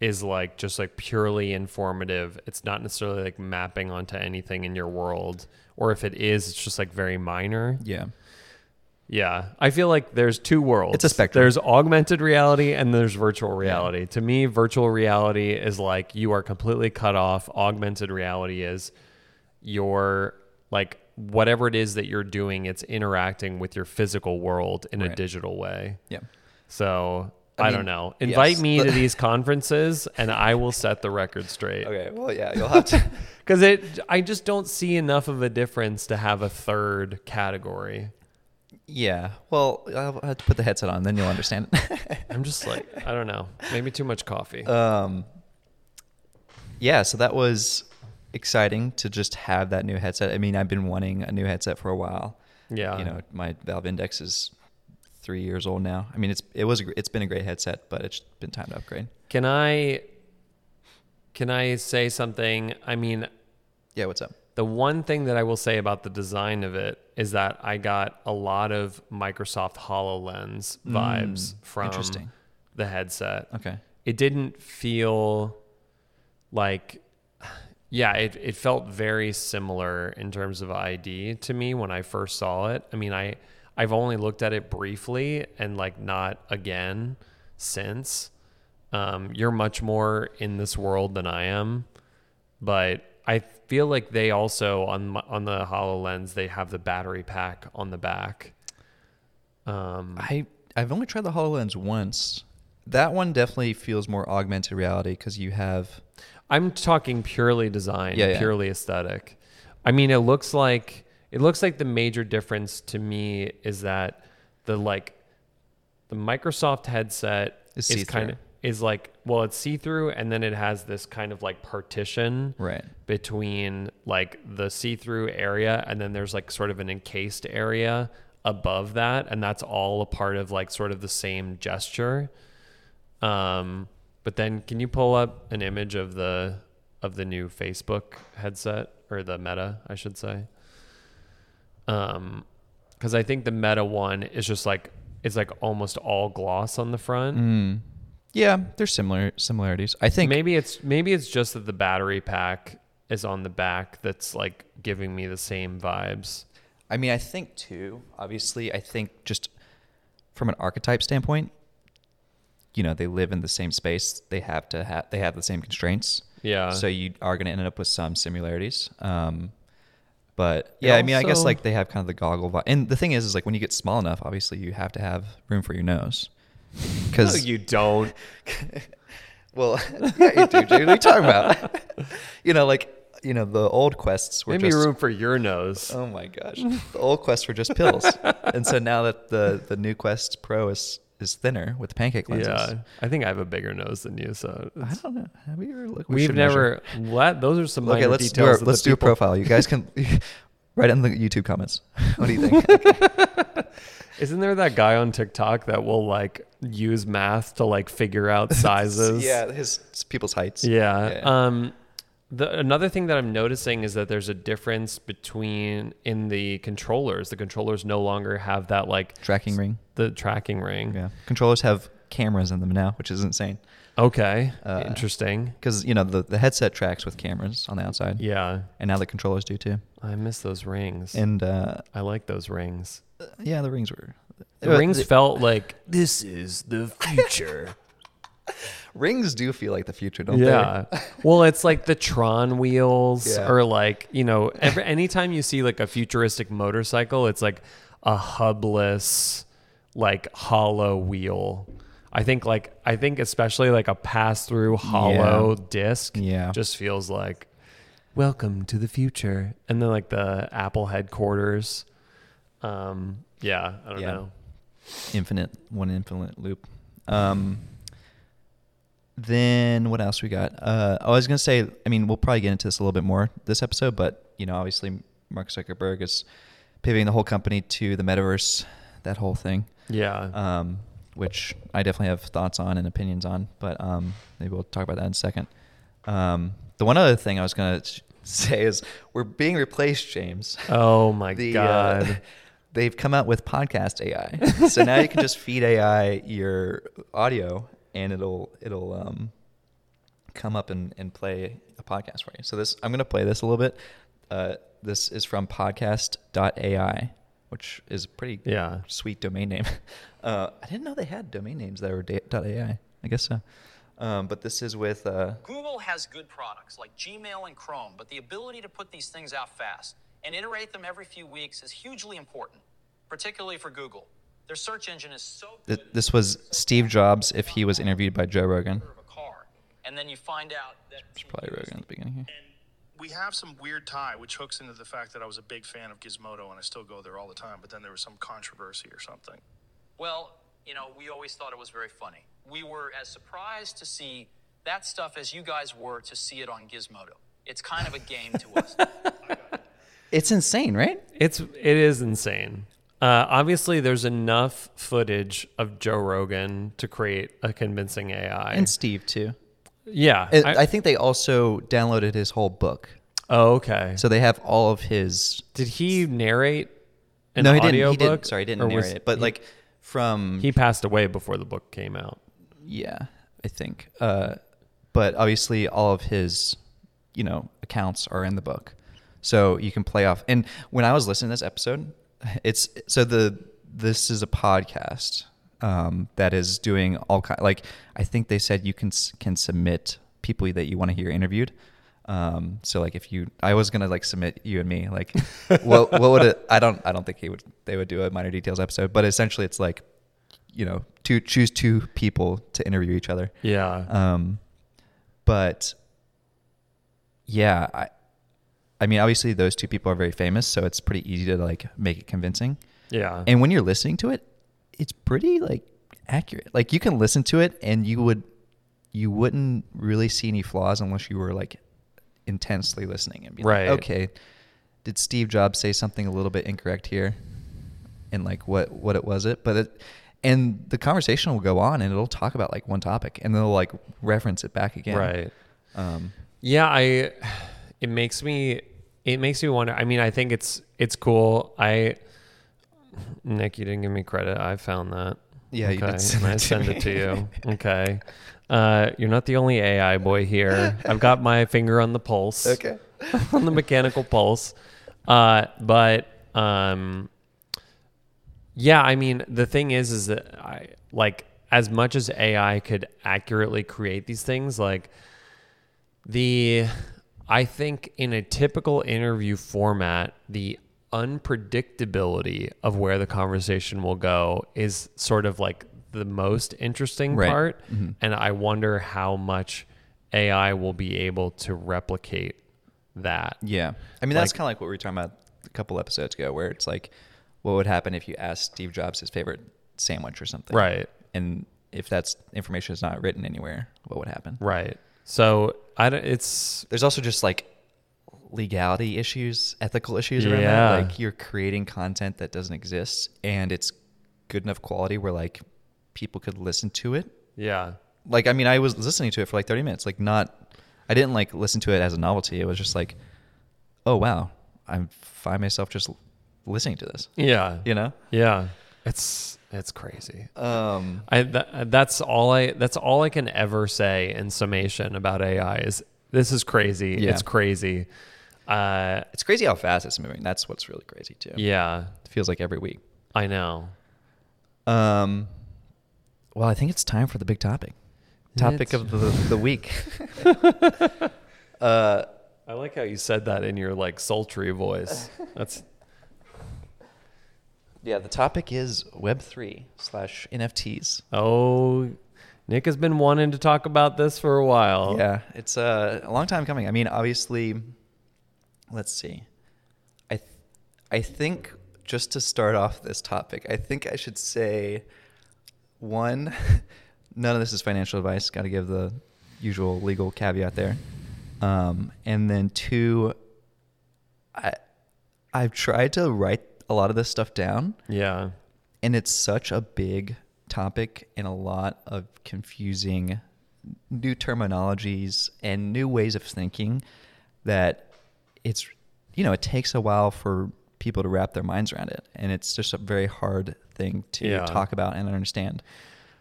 is like just like purely informative. It's not necessarily like mapping onto anything in your world, or if it is, it's just like very minor. Yeah, Yeah, I feel like there's two worlds. It's a spectrum. There's augmented reality and there's virtual reality. To me, virtual reality is like you are completely cut off. Augmented reality is your like whatever it is that you're doing, it's interacting with your physical world in a digital way. yeah. So I mean, don't know. Invite yes. me to these conferences and I will set the record straight. Okay, well, yeah, you'll have to. Because it, I just don't see enough of a difference to have a third category. yeah, well, I'll have to put the headset on, then you'll understand. I'm just like, I don't know. Maybe too much coffee. um, yeah, so that was exciting to just have that new headset. I mean, I've been wanting a new headset for a while. yeah. You know, my Valve Index is three years old now. I mean, it's it was a, it's been a great headset, but it's been time to upgrade. Can I can I say something? I mean, Yeah, what's up? the one thing that I will say about the design of it is that I got a lot of Microsoft HoloLens vibes Mm, from interesting. the headset. Okay. It didn't feel like yeah, it, it felt very similar in terms of ID to me when I first saw it. I mean, I I've only looked at it briefly and like not again since. Um, you're much more in this world than I am, but I feel like they also on on the Hololens they have the battery pack on the back. Um, I I've only tried the Hololens once. That one definitely feels more augmented reality because you have I'm talking purely design, Yeah, yeah. purely aesthetic. I mean, it looks like it looks like the major difference to me is that the like the Microsoft headset Is is, see-through. kind of is like well, it's see through, and then it has this kind of like partition right. between like the see through area, and then there's like sort of an encased area above that, and that's all a part of like sort of the same gesture. Um, but then can you pull up an image of the of the new Facebook headset or the Meta, I should say? Um, because I think the Meta one is just like it's like almost all gloss on the front. Mm. Yeah, there's similar similarities. I think maybe it's maybe it's just that the battery pack is on the back that's like giving me the same vibes. I mean, I think too. Obviously, I think just from an archetype standpoint, you know, they live in the same space. They have to have they have the same constraints. Yeah. So you are going to end up with some similarities. Um, but yeah, I mean, I guess like they have kind of the goggle vibe. And the thing is, is like when you get small enough, obviously you have to have room for your nose. no, Because you don't. well, yeah, you do, dude. What are you talking about? you know, like you know, the old quests were Maybe just room for your nose. Oh my gosh. The old quests were just pills. and so now that the the new Quest Pro is is thinner with the pancake lenses. yeah, I think I have a bigger nose than you, so I don't know. Have we ever look, we we've should never. What? Those are some Okay, let's do our, let's do a profile. You guys can write in the YouTube comments. What do you think? Isn't there that guy on TikTok that will like use math to like figure out sizes? yeah, his people's heights. Yeah. Yeah. Um, the another thing that I'm noticing is that there's a difference between in the controllers. The controllers no longer have that like Tracking ring. the tracking ring. Yeah. Controllers have cameras in them now, which is insane. Okay. Uh, Interesting. Because you know the, the headset tracks with cameras on the outside, Yeah. and now the controllers do too. I miss those rings. And uh, I like those rings. yeah, the rings were The uh, rings the- felt like this is the future. rings do feel like the future, don't they? yeah. well, it's like the Tron wheels Yeah. or like, you know, every anytime you see like a futuristic motorcycle, it's like a hubless like hollow wheel. I think like I think especially like a pass-through hollow disc Yeah. just feels like welcome to the future. And then like the Apple headquarters. Um yeah, I don't Yeah. know. infinite one infinite loop um then what else we got uh i was gonna say i mean we'll probably get into this a little bit more this episode but you know, obviously Mark Zuckerberg is pivoting the whole company to the metaverse, that whole thing. Yeah. Um, which I definitely have thoughts on and opinions on, but um, maybe we'll talk about that in a second. Um, the one other thing I was gonna say is we're being replaced, James. oh my The, god. Uh, they've come out with podcast AI, so now you can just feed AI your audio, and it'll it'll um, come up and, and play a podcast for you. So this I'm gonna play this a little bit. Uh, this is from podcast.ai, which is a pretty yeah. sweet domain name. Uh, I didn't know they had domain names that were .ai. I guess so. Um, but this is with uh, Google has good products like Gmail and Chrome, but the ability to put these things out fast and iterate them every few weeks is hugely important, particularly for Google. Their search engine is so good. this was Steve Jobs if he was interviewed by Joe Rogan. of a car, and then you find out that It's probably Rogan at the beginning here. And we have some weird tie, which hooks into the fact that I was a big fan of Gizmodo and I still go there all the time. But then there was some controversy or something. Well, you know, we always thought it was very funny. We were as surprised to see that stuff as you guys were to see it on Gizmodo. It's kind of a game to us. It's insane, right? It's it is insane. Uh, obviously, there's enough footage of Joe Rogan to create a convincing AI. And Steve too. yeah, I, I think they also downloaded his whole book, oh, okay. so they have all of his. Did he narrate an no, he didn't. audio He book? didn't. Sorry, he didn't narrate it. But he- like from he passed away before the book came out. yeah, I think. Uh, but obviously, all of his, you know, accounts are in the book, so you can play off. And when I was listening to this episode, it's so the this is a podcast um, that is doing all kind. Like I think they said you can can submit people that you want to hear interviewed. Um, so like if you, I was gonna like submit you and me, like, what what would it? I don't I don't think he would they would do a minor details episode, but essentially it's like, you know, to choose two people to interview each other. Yeah. Um, but yeah, I, I mean, obviously those two people are very famous, so it's pretty easy to like make it convincing. yeah. And when you're listening to it, it's pretty like accurate. Like you can listen to it and you would, you wouldn't really see any flaws unless you were like intensely listening and be Right. like, okay, did Steve Jobs say something a little bit incorrect here? And like what what it was it? But it and the conversation will go on and it'll talk about like one topic and they'll like reference it back again. Right. Um, Yeah, I it makes me it makes me wonder. I mean, I think it's it's cool. I Nick, you didn't give me credit. I found that. Yeah, you did send and I send me. it to you. Okay. Uh, you're not the only AI boy here. I've got my finger on the pulse. Okay. on the mechanical pulse. Uh, but um, yeah, I mean, the thing is, is that I like as much as AI could accurately create these things, like the, I think in a typical interview format, the unpredictability of where the conversation will go is sort of like the most interesting Right. part. Mhm. And I wonder how much AI will be able to replicate that. Yeah. I mean, that's kind of like what we were talking about a couple episodes ago, where it's like, what would happen if you asked Steve Jobs his favorite sandwich or something? Right. And if that's information is not written anywhere, what would happen? Right. So I don't, it's There's also just like legality issues, ethical issues around Yeah. that. Like you're creating content that doesn't exist and it's good enough quality where like people could listen to it. yeah. Like, I mean, I was listening to it for like 30 minutes, like not, I didn't like listen to it as a novelty. It was just like, oh, wow, I find myself just listening to this, Yeah. you know? Yeah. It's it's crazy. Um, I that, that's all I that's all I can ever say in summation about AI is this is crazy. Yeah. It's crazy. Uh it's crazy how fast it's moving. That's what's really crazy too. yeah, It feels like every week. I know. Um, well, I think it's time for the big topic. Topic It's- of the, the week. uh, I like how you said that in your like sultry voice. That's yeah, the topic is Web3 slash NFTs. oh Nick has been wanting to talk about this for a while. Yeah, it's uh, a long time coming. I mean, obviously, let's see. I th- I think just to start off this topic, I think I should say one, none of this is financial advice. Got to give the usual legal caveat there. Um, and then two, I I've tried to write a lot of this stuff down, Yeah. and it's such a big topic and a lot of confusing new terminologies and new ways of thinking that it's you know it takes a while for people to wrap their minds around it and it's just a very hard thing to Yeah. talk about and understand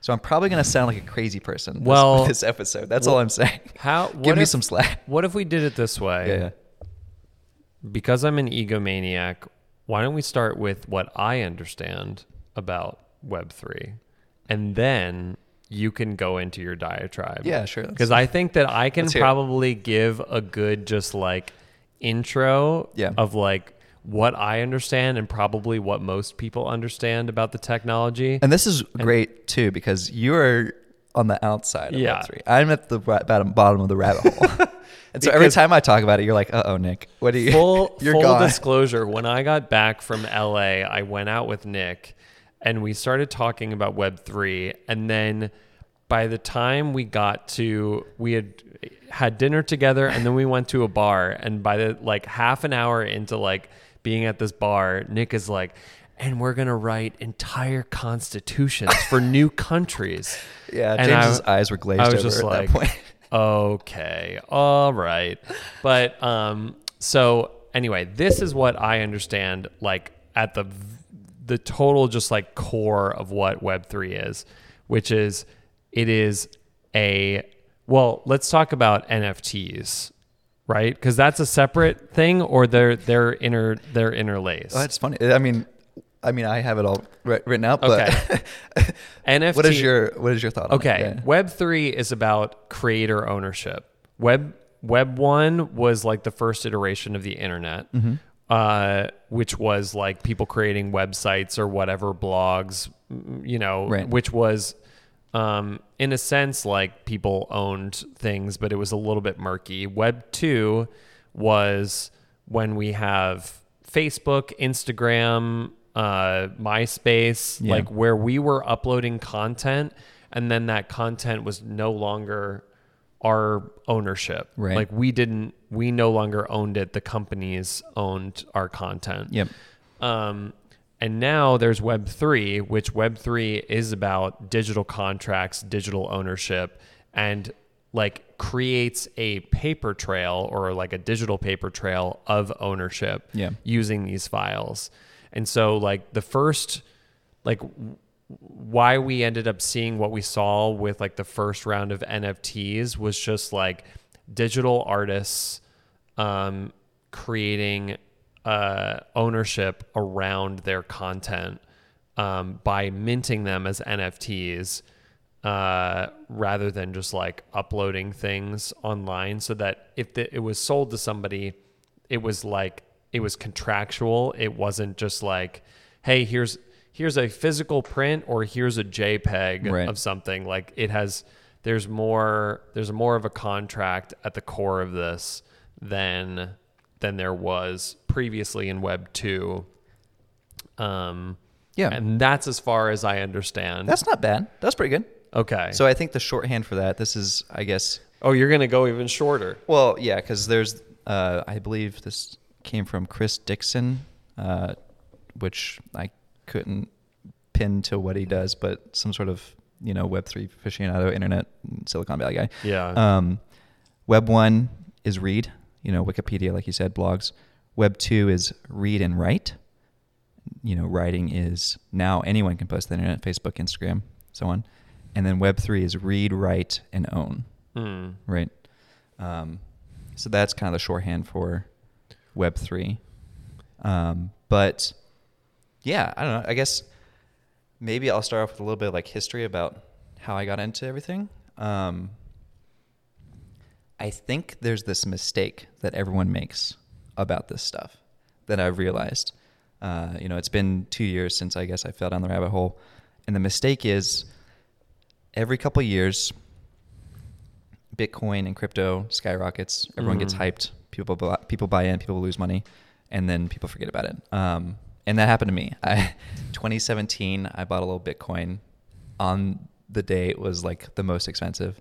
so i'm probably going to sound like a crazy person this- Well- this episode that's all i'm saying How? give me if- some slack What if we did it this way? yeah, yeah. because I'm an egomaniac, why don't we start with what I understand about Web3? And then you can go into your diatribe. Yeah, sure, Because I think that I can let's hear it. probably give a good, just like intro Yeah. of like what I understand and probably what most people understand about the technology. And this is great too because you're on the outside of Yeah. Web3. I'm at the bottom, bottom of the rabbit hole. and so every time I talk about it, you're like, uh oh, Nick, what do you, full you're full gone. disclosure when i got back from la i went out with nick and we started talking about web3 and then by the time we got to we had had dinner together and then we went to a bar and by the like half an hour into like being at this bar nick is like and we're gonna write entire constitutions for new countries Yeah, And James's I- eyes were glazed I was over just at like, that point. okay, all right. But um, so anyway, this is what I understand, like at the the total, just like core of what Web three is, which is it is a well. Let's talk about NFTs, right? Because that's a separate thing, or they're they're inter they're interlaced. Oh, that's funny. I mean, I mean, I have it all written out, but Okay. NFT. what is your what is your thought? Okay, Yeah. Web three is about creator ownership. Web Web one was like the first iteration of the internet, Mm-hmm. uh, which was like people creating websites or whatever blogs, you know, Right. which was. Um, in a sense, like people owned things, but it was a little bit murky. Web 2 was when we have Facebook, Instagram, uh, MySpace, Yeah. like where we were uploading content and then that content was no longer our ownership. Right. Like we didn't, we no longer owned it. The companies owned our content. Yep. Um, and now there's Web3, which Web3 is about digital contracts, digital ownership, and like creates a paper trail or like a digital paper trail of ownership Yeah. using these files. And so, like, the first, like, why we ended up seeing what we saw with like the first round of NFTs was just like digital artists um, creating uh, ownership around their content um, by minting them as NFTs uh, rather than just like uploading things online so that if the, it was sold to somebody, it was like it was contractual. It wasn't just like, hey, here's here's a physical print or here's a JPEG Right. of something. Like it has there's more there's more of a contract at the core of this than than there was previously in Web two. Um, Yeah. and that's as far as I understand. That's not bad. That's pretty good. okay. So I think the shorthand for that, this is, I guess, oh, you're gonna go even shorter. well, yeah, because there's, uh, I believe this came from Chris Dixon, uh, which I couldn't pin to what he does, but some sort of, you know, Web3 aficionado, internet, Silicon Valley guy. Yeah. Um, Web 1 is read, you know, Wikipedia, like you said, blogs. Web 2 is read and write. You know, writing is now anyone can post the internet, Facebook, Instagram, so on. And then Web 3 is read, write, and own, Hmm. right? Um, so that's kind of the shorthand for Web 3. Um, but yeah, I don't know. I guess maybe I'll start off with a little bit of like history about how I got into everything. Um, I think there's this mistake that everyone makes about this stuff that I've realized. Uh, you know, it's been two years since I guess I fell down the rabbit hole, and the mistake is every couple years, Bitcoin and crypto skyrockets. Everyone gets Mhm. hyped. People buy, people buy in. People lose money, and then people forget about it. Um, and that happened to me. I 2017, I bought a little Bitcoin on the day it was like the most expensive,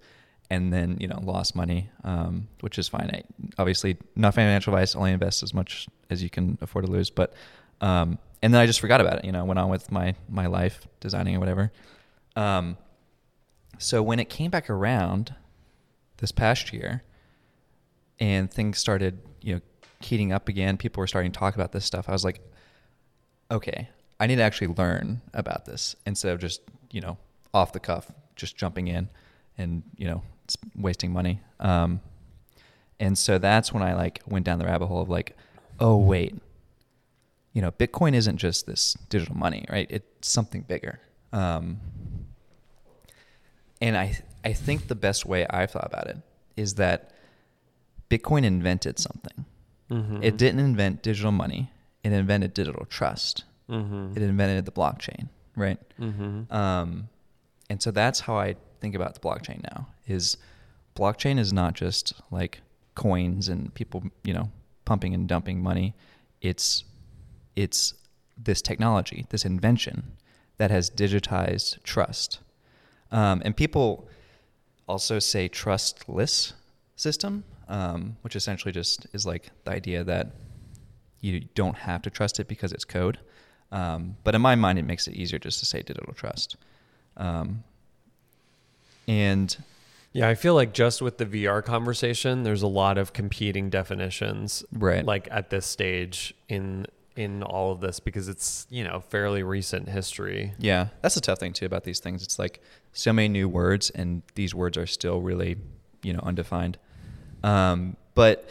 and then you know lost money, um, which is fine. I obviously not financial advice. Only invest as much as you can afford to lose. But um, and then I just forgot about it. You know, went on with my my life designing or whatever. Um, so when it came back around this past year, and things started, you know, heating up again, people were starting to talk about this stuff. I was like, okay, I need to actually learn about this instead of just, you know, off the cuff, just jumping in and, you know, wasting money. Um, and so that's when I like went down the rabbit hole of like, oh, wait, you know, Bitcoin isn't just this digital money, right? It's something bigger. Um, and I, I think the best way I've thought about it is that Bitcoin invented something. Mm-hmm. It didn't invent digital money. It invented digital trust. Mm-hmm. It invented the blockchain, right? Mm-hmm. Um, and so that's how I think about the blockchain now. Is blockchain is not just like coins and people, you know, pumping and dumping money. It's it's this technology, this invention that has digitized trust. Um, and people also say trustless system, um, which essentially just is like the idea that you don't have to trust it because it's code. Um, but in my mind, it makes it easier just to say digital trust. Um, and Yeah, I feel like just with the VR conversation, there's a lot of competing definitions, Right. Like at this stage in in all of this because it's you know fairly recent history. yeah, that's the tough thing too about these things. It's like so many new words, and these words are still really, you know, undefined. Um, but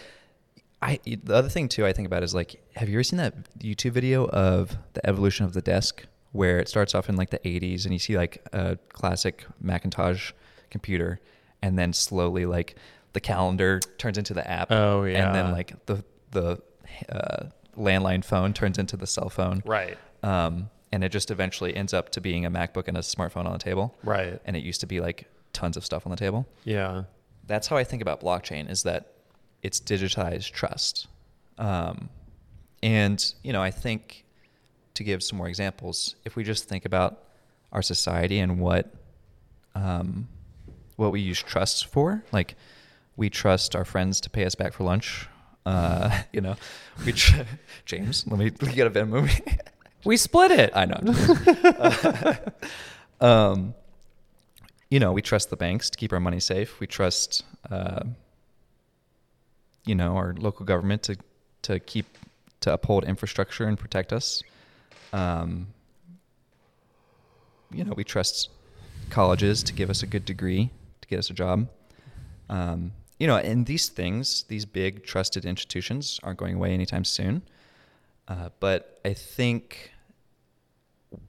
I the other thing too I think about is like, have you ever seen that YouTube video of the evolution of the desk, where it starts off in like the '80s, and you see like a classic Macintosh computer, and then slowly like the calendar turns into the app. Oh, and then like the the uh, landline phone turns into the cell phone. Right. Um, and it just eventually ends up to being a MacBook and a smartphone on the table. Right. And it used to be like tons of stuff on the table. Yeah. That's how I think about blockchain is that it's digitized trust. Um, and, you know, I think to give some more examples, if we just think about our society and what, um, what we use trust for, like we trust our friends to pay us back for lunch. Uh, you know, we tr- James, let me get a Venmo. We split it. I know. I'm um, you know, we trust the banks to keep our money safe. We trust, uh, you know, our local government to to keep to uphold infrastructure and protect us. Um, you know, we trust colleges to give us a good degree to get us a job. Um, you know, and these things, these big trusted institutions, aren't going away anytime soon. Uh, but I think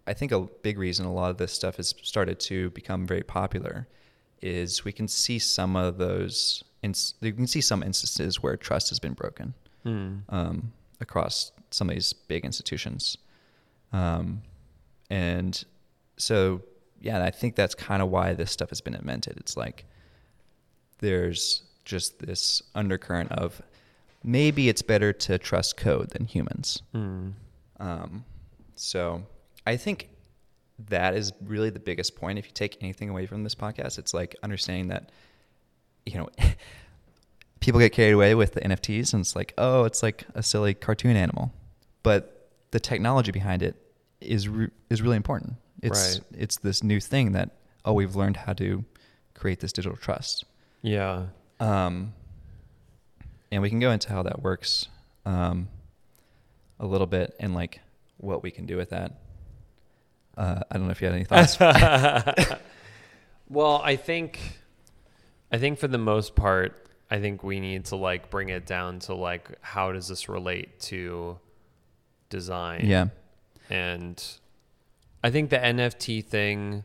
I think a big reason a lot of this stuff has started to become very popular is we can see some of those. Ins- you can see some instances where trust has been broken Hmm. um, across some of these big institutions, um, and so yeah, I think that's kind of why this stuff has been invented. It's like there's just this undercurrent of maybe it's better to trust code than humans. Hmm. Um, so I think that is really the biggest point. If you take anything away from this podcast, it's like understanding that, you know, people get carried away with the NFTs and it's like, oh, it's like a silly cartoon animal, but the technology behind it is re- is really important. It's Right. it's this new thing that oh, we've learned how to create this digital trust. Yeah. Um, and we can go into how that works um, a little bit and like what we can do with that. Uh, I don't know if you had any thoughts. Well, I think I think for the most part, I think we need to like bring it down to like how does this relate to design? yeah, And I think the NFT thing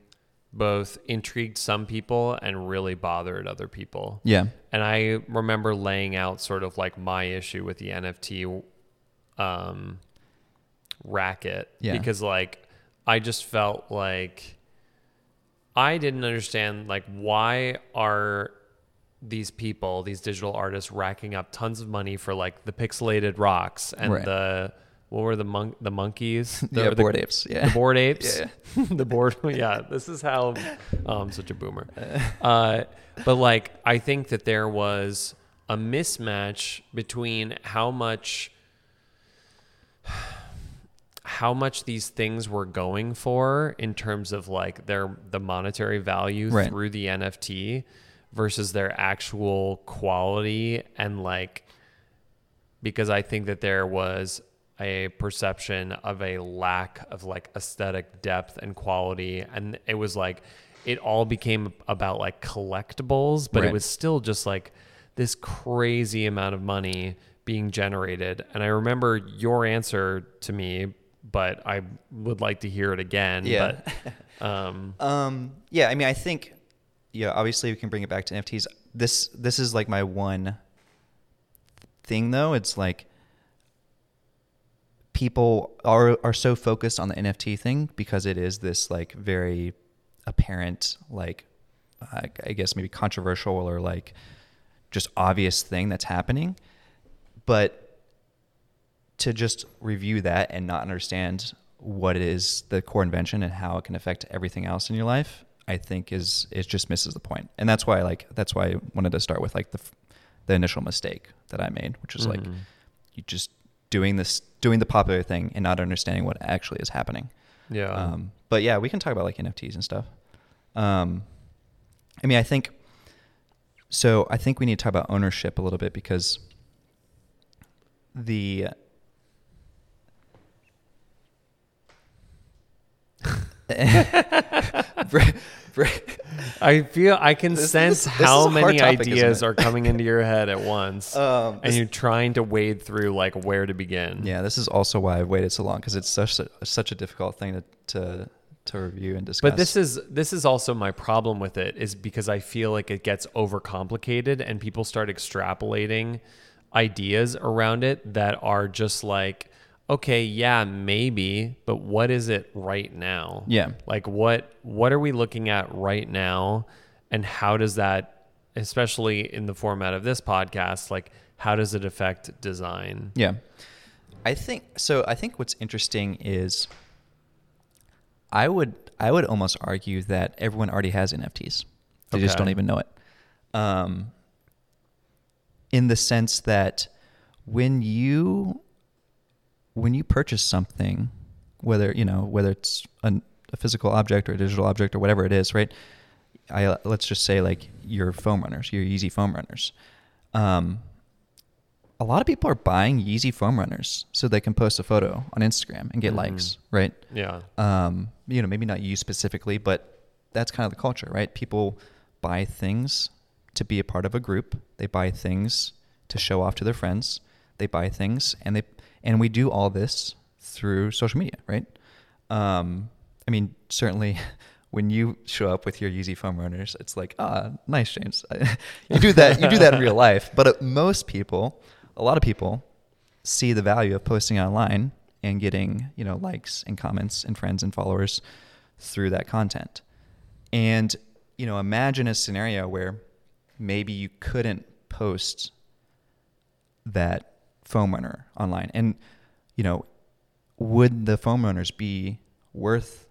both intrigued some people and really bothered other people. yeah, And I remember laying out sort of like my issue with the NFT um, racket Yeah. because like I just felt like I didn't understand like why are these people, these digital artists, racking up tons of money for like the pixelated rocks and Right. the what were the monk the monkeys? The, yeah. the- Bored apes. Yeah, the bored apes. Yeah. the bored. Yeah, this is how oh, I'm such a boomer. Uh, but like, I think that there was a mismatch between how much how much these things were going for in terms of like their the monetary value Right. through the NFT versus their actual quality and like because I think that there was a perception of a lack of like aesthetic depth and quality. And it was like it all became about like collectibles but it was still just like this crazy amount of money being generated. And I remember your answer to me but I would like to hear it again Yeah. but um Um, yeah, I mean, I think, yeah, obviously we can bring it back to NFTs. This this is like my one thing though. It's like people are are so focused on the NFT thing because it is this like very apparent, like I, I guess maybe controversial or like just obvious thing that's happening, but to just review that and not understand what is the core invention and how it can affect everything else in your life i think is it just misses the point. and that's why like that's why i wanted to start with like the the initial mistake that i made which is like you just doing this doing the popular thing and not understanding what actually is happening yeah um, but yeah, we can talk about like NFTs and stuff. Um, I mean, I think so. I think we need to talk about ownership a little bit because the I feel I can This- sense this- this how many topic, ideas are coming into your head at once, Um, and you're trying to wade through like where to begin. yeah, this is also why I've waited so long because it's such a, such a difficult thing to to, to review and discuss. But this is this is also my problem with it is because I feel like it gets overcomplicated and people start extrapolating ideas around it that are just like okay, yeah, maybe, but what is it right now? Yeah. Like what what are we looking at right now and how does that especially in the format of this podcast like how does it affect design? Yeah. I think so I think what's interesting is I would I would almost argue that everyone already has NFTs. They just don't even know it. Um in the sense that when you when you purchase something, whether you know whether it's an, a physical object or a digital object or whatever it is, right? I let's just say like your foam runners, your Yeezy foam runners. Um, a lot of people are buying Yeezy foam runners so they can post a photo on Instagram and get Mhm. likes, right? Yeah. um, you know, maybe not you specifically, but that's kind of the culture, right? People buy things to be a part of a group. They buy things to show off to their friends. They buy things, and they and we do all this through social media, right? Um, I mean, certainly. When you show up with your Yeezy foam runners, it's like, ah, nice, James. you do that. You do that in real life. But uh, most people, a lot of people, see the value of posting online and getting you know likes and comments and friends and followers through that content and you know imagine a scenario where maybe you couldn't post that foam runner online. And you know would the foam runners be worth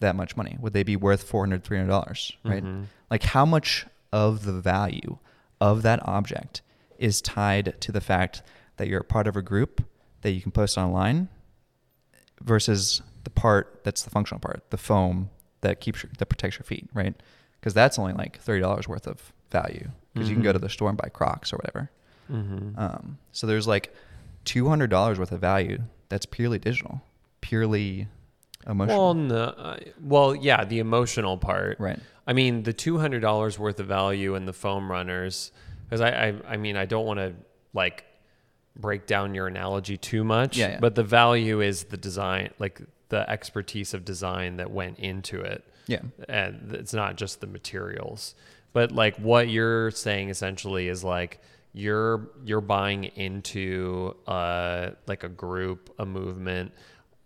that much money? Would they be worth 400 300 dollars right? Mhm. like how much of the value of that object is tied to the fact that you're a part of a group that you can post online versus the part that's the functional part the foam that keeps your, that protects your feet right? Because that's only like $30 worth of value because you can go to Mhm. the store and buy crocs or whatever Mhm. um, so there's like $200 worth of value that's purely digital purely emotional Well, no, uh, well, yeah, the emotional part. right I mean, the two hundred dollars worth of value in the foam runners, because I, I, I mean, I don't want to like break down your analogy too much. Yeah, yeah. But the value is the design, like the expertise of design that went into it, yeah and it's not just the materials. But like what you're saying essentially is like you're you're buying into uh like a group, a movement.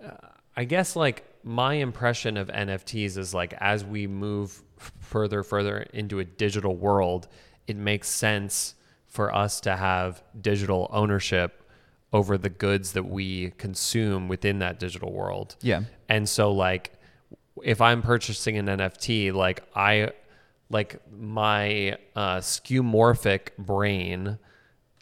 Uh, I guess like my impression of NFTs is like as we move further further into a digital world, it makes sense for us to have digital ownership over the goods that we consume within that digital world. yeah And so like if I'm purchasing an NFT, like I like my uh skeuomorphic brain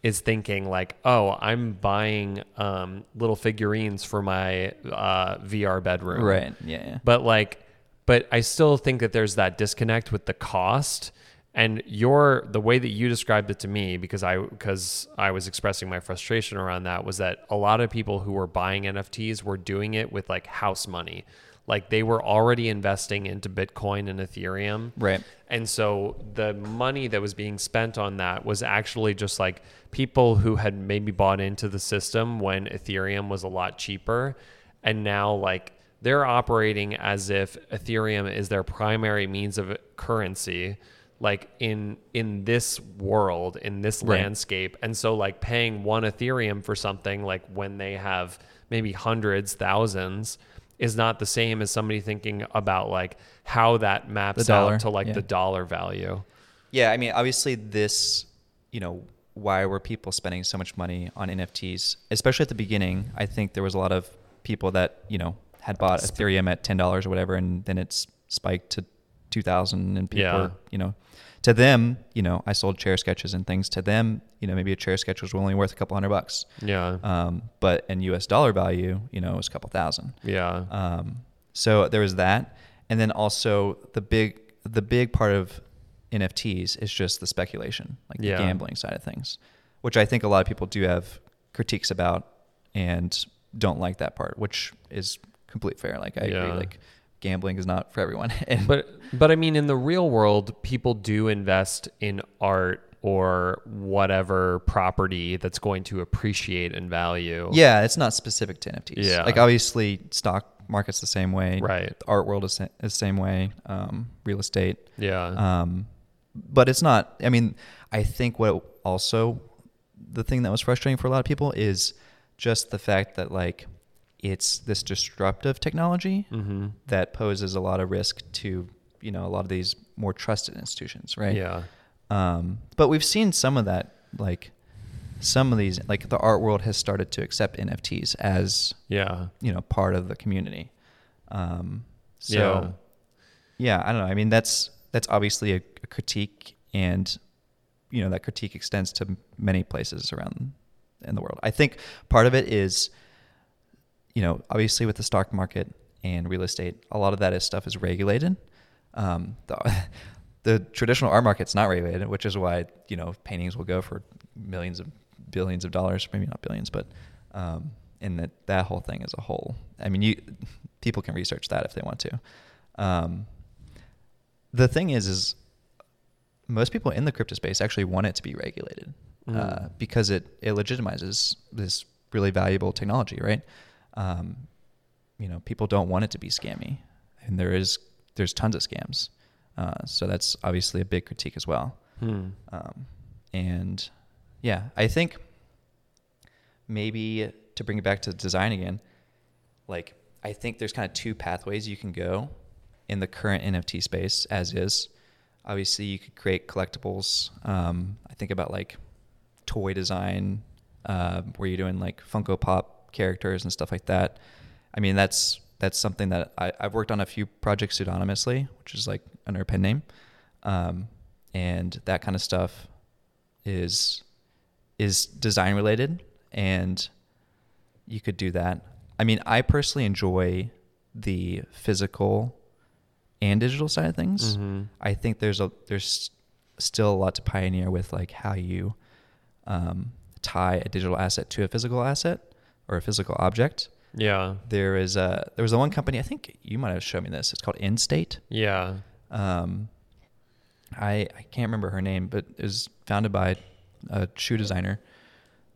is thinking like, oh, I'm buying um, little figurines for my uh, VR bedroom. Right. Yeah. yeah. But like, but I still think that there's that disconnect with the cost. And your the way that you described it to me, because I because I was expressing my frustration around that, was that a lot of people who were buying NFTs were doing it with like house money, like they were already investing into Bitcoin and Ethereum, Right. and so the money that was being spent on that was actually just like people who had maybe bought into the system when Ethereum was a lot cheaper. And now, like, they're operating as if Ethereum is their primary means of currency, like in in this world, in this Right. landscape. And so, like, paying one Ethereum for something, like when they have maybe hundreds, thousands, is not the same as somebody thinking about like how that maps dollar, out to like yeah. the dollar value. Yeah, I mean, obviously, this, you know, why were people spending so much money on NFTs? Especially at the beginning, I think there was a lot of people that you know had bought Ethereum at ten dollars or whatever, and then it's spiked to two thousand, and people, Yeah. were, you know, to them, you know, I sold chair sketches and things. To them, you know, maybe a chair sketch was only worth a couple hundred bucks, Yeah. um, but in U.S. dollar value, you know, it was a couple thousand. yeah. Um, so there was that, and then also the big the big part of NFTs is just the speculation, like Yeah. the gambling side of things, which I think a lot of people do have critiques about and don't like that part, which is complete fair. Like I Yeah. agree, like gambling is not for everyone. and but but I mean in the real world, people do invest in art or whatever property that's going to appreciate in value. yeah, it's not specific to NFTs. Yeah. like obviously stock market's the same way, Right. The art world is, the same way. Um, real estate, Yeah. Um, but it's not. I mean, I think what also the thing that was frustrating for a lot of people is just the fact that like it's this disruptive technology mm-hmm. that poses a lot of risk to you know a lot of these more trusted institutions, right? Yeah. Um, but we've seen some of that, like some of these, like the art world has started to accept NFTs as Yeah. you know part of the community. Um, so Yeah. yeah, I don't know. I mean, that's that's obviously a, a critique, and you know that critique extends to many places around in the world. I think part of it is, you know, obviously with the stock market and real estate, a lot of that is stuff is regulated. Um, the, the traditional art market's not regulated, which is why you know paintings will go for millions of billions of dollars, maybe not billions, but um, and that that whole thing as a whole. I mean, you people can research that if they want to. Um, the thing is, is most people in the crypto space actually want it to be regulated uh, Mm. because it it legitimizes this really valuable technology, right? Um, you know, people don't want it to be scammy, and there is there's tons of scams. Uh, so that's obviously a big critique as well. Hmm. Um, and yeah, I think maybe to bring it back to design again, like I think there's kind of two pathways you can go in the current NFT space as is. Obviously, you could create collectibles. Um, I think about like toy design, uh, where you're doing like Funko Pop characters and stuff like that. I mean, that's that's something that I, I've worked on a few projects pseudonymously, which is like under a pen name, um, and that kind of stuff is is design related, and you could do that. I mean, I personally enjoy the physical and digital side of things. Mhm. I think there's a there's still a lot to pioneer with like how you um, tie a digital asset to a physical asset or a physical object. Yeah. There is a there was a one company I think you might have shown me this. It's called InState. Yeah. Um, I I can't remember her name, but it was founded by a shoe designer.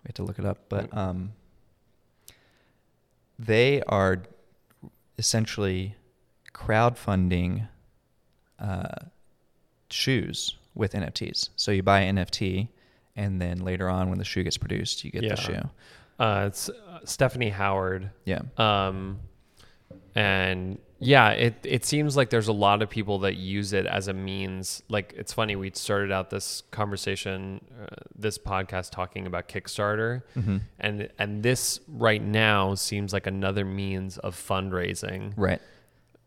We have to look it up, but um, they are essentially crowdfunding uh, shoes with NFTs. So you buy an NFT, and then later on, when the shoe gets produced, you get Yeah. the shoe. Uh, it's uh, Stephanie Howard. Yeah. Um, and yeah, it it seems like there's a lot of people that use it as a means. Like it's funny, we started out this conversation, uh, this podcast talking about Kickstarter, Mhm. and and this right now seems like another means of fundraising. Right.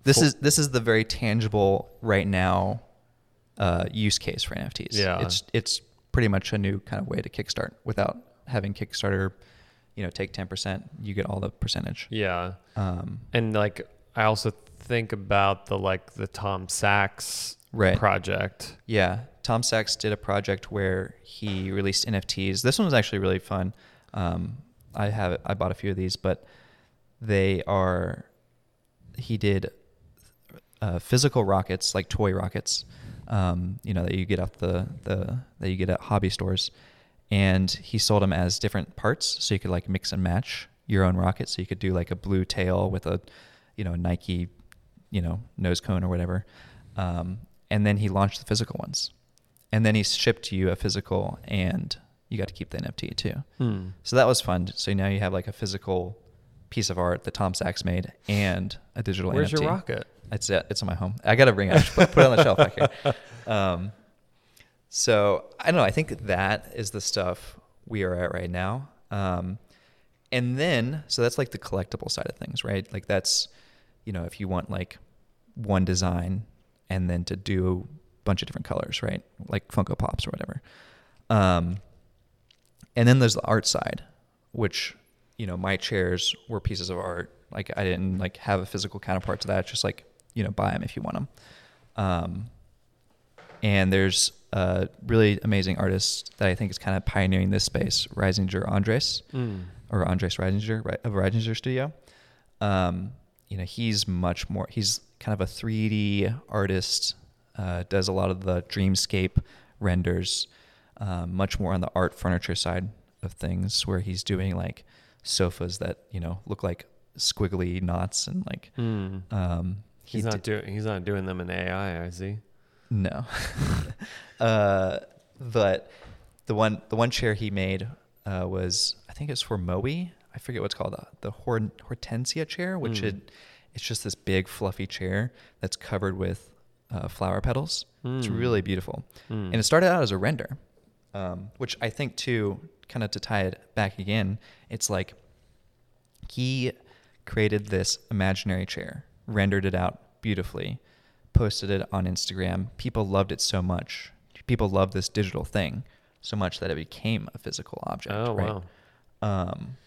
This is this is the very tangible right now uh, use case for NFTs. Yeah. It's it's pretty much a new kind of way to kickstart without having Kickstarter, you know, take ten percent. You get all the percentage. Yeah. Um, And like I also think about the like the Tom Sachs Right. project. Yeah, Tom Sachs did a project where he released NFTs. This one was actually really fun. Um, I have I bought a few of these, but they are he did uh, physical rockets like toy rockets, um, you know that you get off the the that you get at hobby stores, and he sold them as different parts, so you could like mix and match your own rocket. So you could do like a blue tail with a, you know, Nike, you know, nose cone or whatever, um, and then he launched the physical ones, and then he shipped you a physical, and you got to keep the NFT too. Hmm. So that was fun. So now you have like a physical piece of art that Tom Sachs made and a digital Where's NFT. your rocket? It's it. It's in my home. I got to bring it. I should put, put it on the shelf back here. Um, so I don't know. I think that is the stuff we are at right now. Um, and then, so that's like the collectible side of things, right? Like that's, you know, if you want like one design and then to do a bunch of different colors, right? Like Funko Pops or whatever. Um, and then there's the art side, which you know my chairs were pieces of art. Like I didn't like have a physical counterpart to that. Just like you know buy them if you want them. Um, and there's a really amazing artist that I think is kind of pioneering this space, Reisinger Andres, Mm. or Andres Reisinger of Reisinger Studio. Um, you know, he's much more. He's kind of a 3D artist. Uh, does a lot of the dreamscape renders. Um, much more on the art furniture side of things, where he's doing like sofas that you know look like squiggly knots and like. Hmm. Um, he He's d- not doing. He's not doing them in AI. is he? no. uh, but the one the one chair he made uh, was I think it's for Moooi. I forget what's called the, the Hortensia chair, which Mm. it, it's just this big fluffy chair that's covered with uh, flower petals. It's Mm. really beautiful, Mm. and it started out as a render, um, which I think too, kind of to tie it back again, it's like he created this imaginary chair, rendered it out beautifully, posted it on Instagram. People loved it so much. People loved this digital thing so much that it became a physical object. Oh right? wow. Um,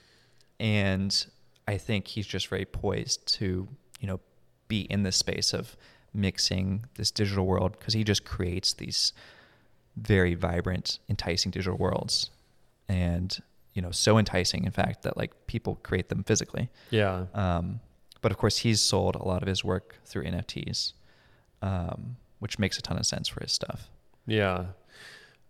and I think he's just very poised to, you know, be in this space of mixing this digital world because he just creates these very vibrant, enticing digital worlds, and you know, so enticing, in fact, that like people create them physically. Yeah. Um, but of course, he's sold a lot of his work through NFTs, um, which makes a ton of sense for his stuff. Yeah.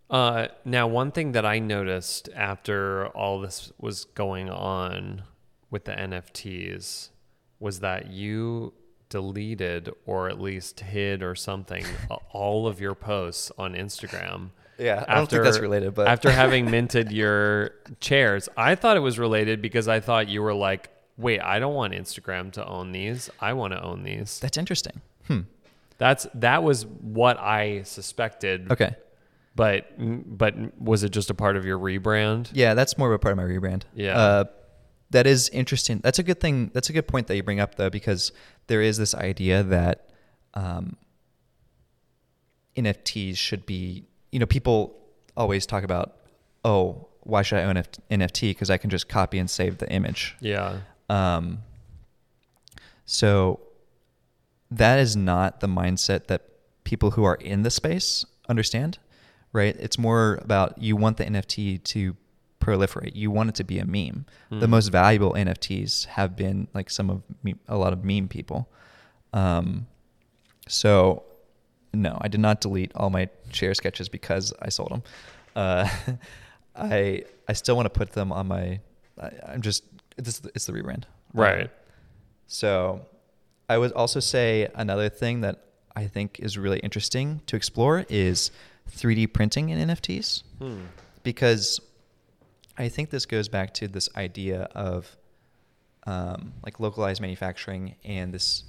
Uh, now, one thing that I noticed after all this was going on with the NFTs was that you deleted or at least hid or something all of your posts on Instagram. Yeah, I don't think that's related, but after having minted your chairs, I thought it was related because I thought you were like, wait, I don't want Instagram to own these. I want to own these. that's interesting. Hmm. That's that was what I suspected. Okay. But but was it just a part of your rebrand? Yeah, that's more of a part of my rebrand. Yeah. Uh, that is interesting. That's a good thing. That's a good point that you bring up, though, because there is this idea that um, NFTs should be, you know, people always talk about, oh, why should I own F- NFT? Because I can just copy and save the image. Yeah. Um, so that is not the mindset that people who are in the space understand, right? It's more about you want the NFT to proliferate. You want it to be a meme. The Mm. most valuable NFTs have been like some of me, a lot of meme people. Um, so no, I did not delete all my chair sketches because I sold them. Uh, I I still want to put them on my. I, I'm just it's it's the rebrand. Right. So, I would also say another thing that I think is really interesting to explore is 3D printing in NFTs Hmm. because I think this goes back to this idea of um, like localized manufacturing and this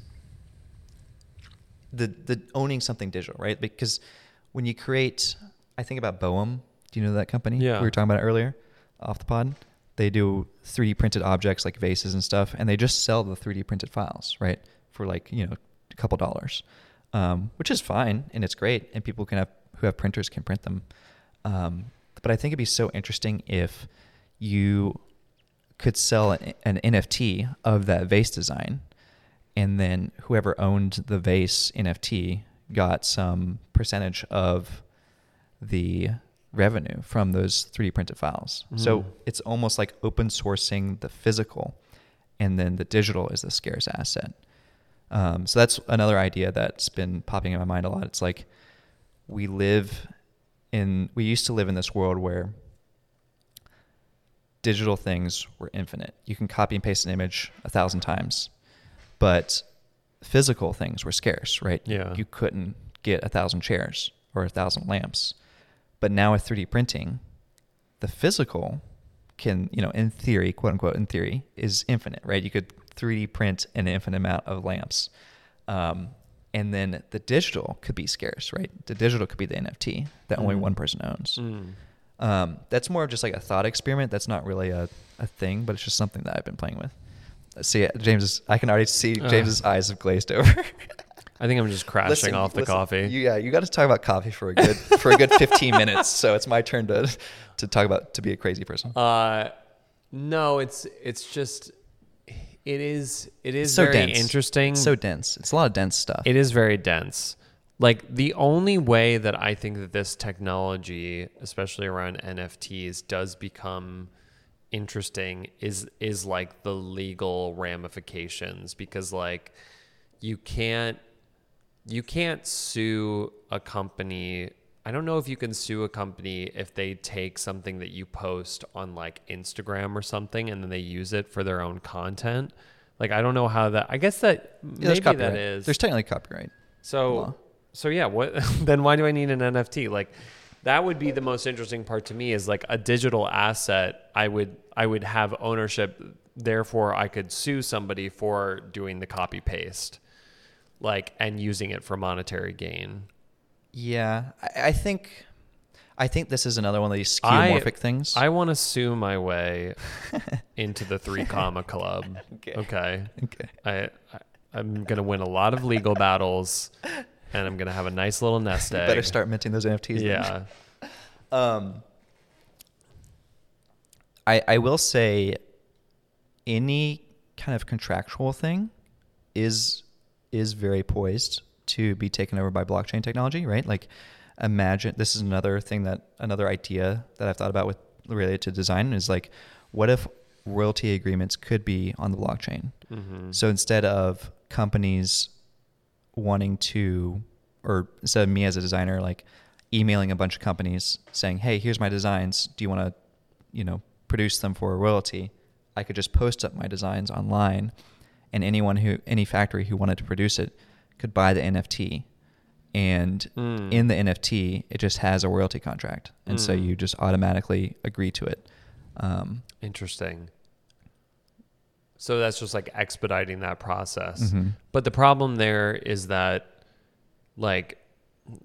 the the owning something digital, right? Because when you create, I think about Boehm. Do you know that company? Yeah. we were talking about it earlier, off the pod. They do 3D printed objects like vases and stuff, and they just sell the 3D printed files, right, for like you know a couple dollars, um, which is fine and it's great, and people can have who have printers can print them. Um, but I think it'd be so interesting if you could sell an, an NFT of that vase design, and then whoever owned the vase NFT got some percentage of the revenue from those 3D printed files. So Mm. it's almost like open sourcing the physical, and then the digital is the scarce asset. Um, so that's another idea that's been popping in my mind a lot. It's like we live in, we used to live in this world where digital things were infinite. You can copy and paste an image a thousand times, but physical things were scarce, right? Yeah. You couldn't get a thousand chairs or a thousand lamps. But now with 3D printing, the physical can, you know, in theory, quote unquote, in theory, is infinite, right? You could 3D print an infinite amount of lamps. Um, and then the digital could be scarce, right? The digital could be the NFT that only Mm. one person owns. Mm. Um, that's more of just like a thought experiment. That's not really a, a thing, but it's just something that I've been playing with. See, James's, I can already see Ugh. James's eyes have glazed over. I think I'm just crashing Listen, off the listen, coffee. You, yeah, you got to talk about coffee for a good for a good 15 minutes. So it's my turn to to talk about to be a crazy person. Uh, no, it's it's just it is it is so very dense. interesting. So dense. It's a lot of dense stuff. It is very dense. Like the only way that I think that this technology, especially around NFTs, does become interesting is is like the legal ramifications because like you can't you can't sue a company. I don't know if you can sue a company if they take something that you post on like Instagram or something and then they use it for their own content. Like I don't know how that. I guess that Yeah, maybe that is. There's technically copyright. So law. so yeah, what then why do I need an NFT? Like that would be the most interesting part to me is like a digital asset I would I would have ownership therefore I could sue somebody for doing the copy paste like and using it for monetary gain. Yeah, I, I think I think this is another one of these I- skeuomorphic things. I want to sue my way into the 3 comma club. Okay. Okay. okay. I, I I'm going to win a lot of legal battles and I'm going to have a nice little nest You egg. better start minting those NFTs. then. Yeah. Um, I I will say, any kind of contractual thing is is very poised to be taken over by blockchain technology, right? Like, imagine this is another thing that another idea that I've thought about with related to design is like, what if royalty agreements could be on the blockchain? Mhm. So instead of companies wanting to, or instead of me as a designer, like emailing a bunch of companies saying, "Hey, here's my designs. Do you want to, you know, produce them for a royalty?" I could just post up my designs online, and anyone who, any factory who wanted to produce it, could buy the NFT, and Mm. in the NFT, it just has a royalty contract, and so Mm. you just automatically agree to it. Um, Interesting. So that's just like expediting that process. Mhm. But the problem there is that, like,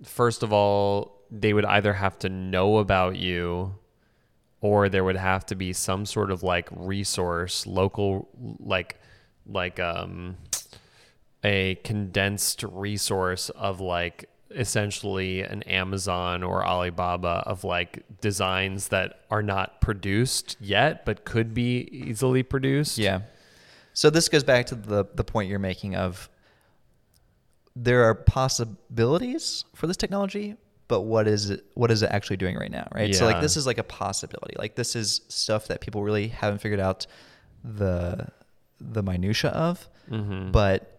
first of all, they would either have to know about you or there would have to be some sort of like resource, local, like, like, um, a condensed resource of like essentially an Amazon or Alibaba of like designs that are not produced yet but could be easily produced. Yeah. So this goes back to the the point you're making of there are possibilities for this technology, but what is it what is it actually doing right now, right? So like this is like a possibility. Like this is stuff that people really haven't figured out the the minutia of, Mhm. but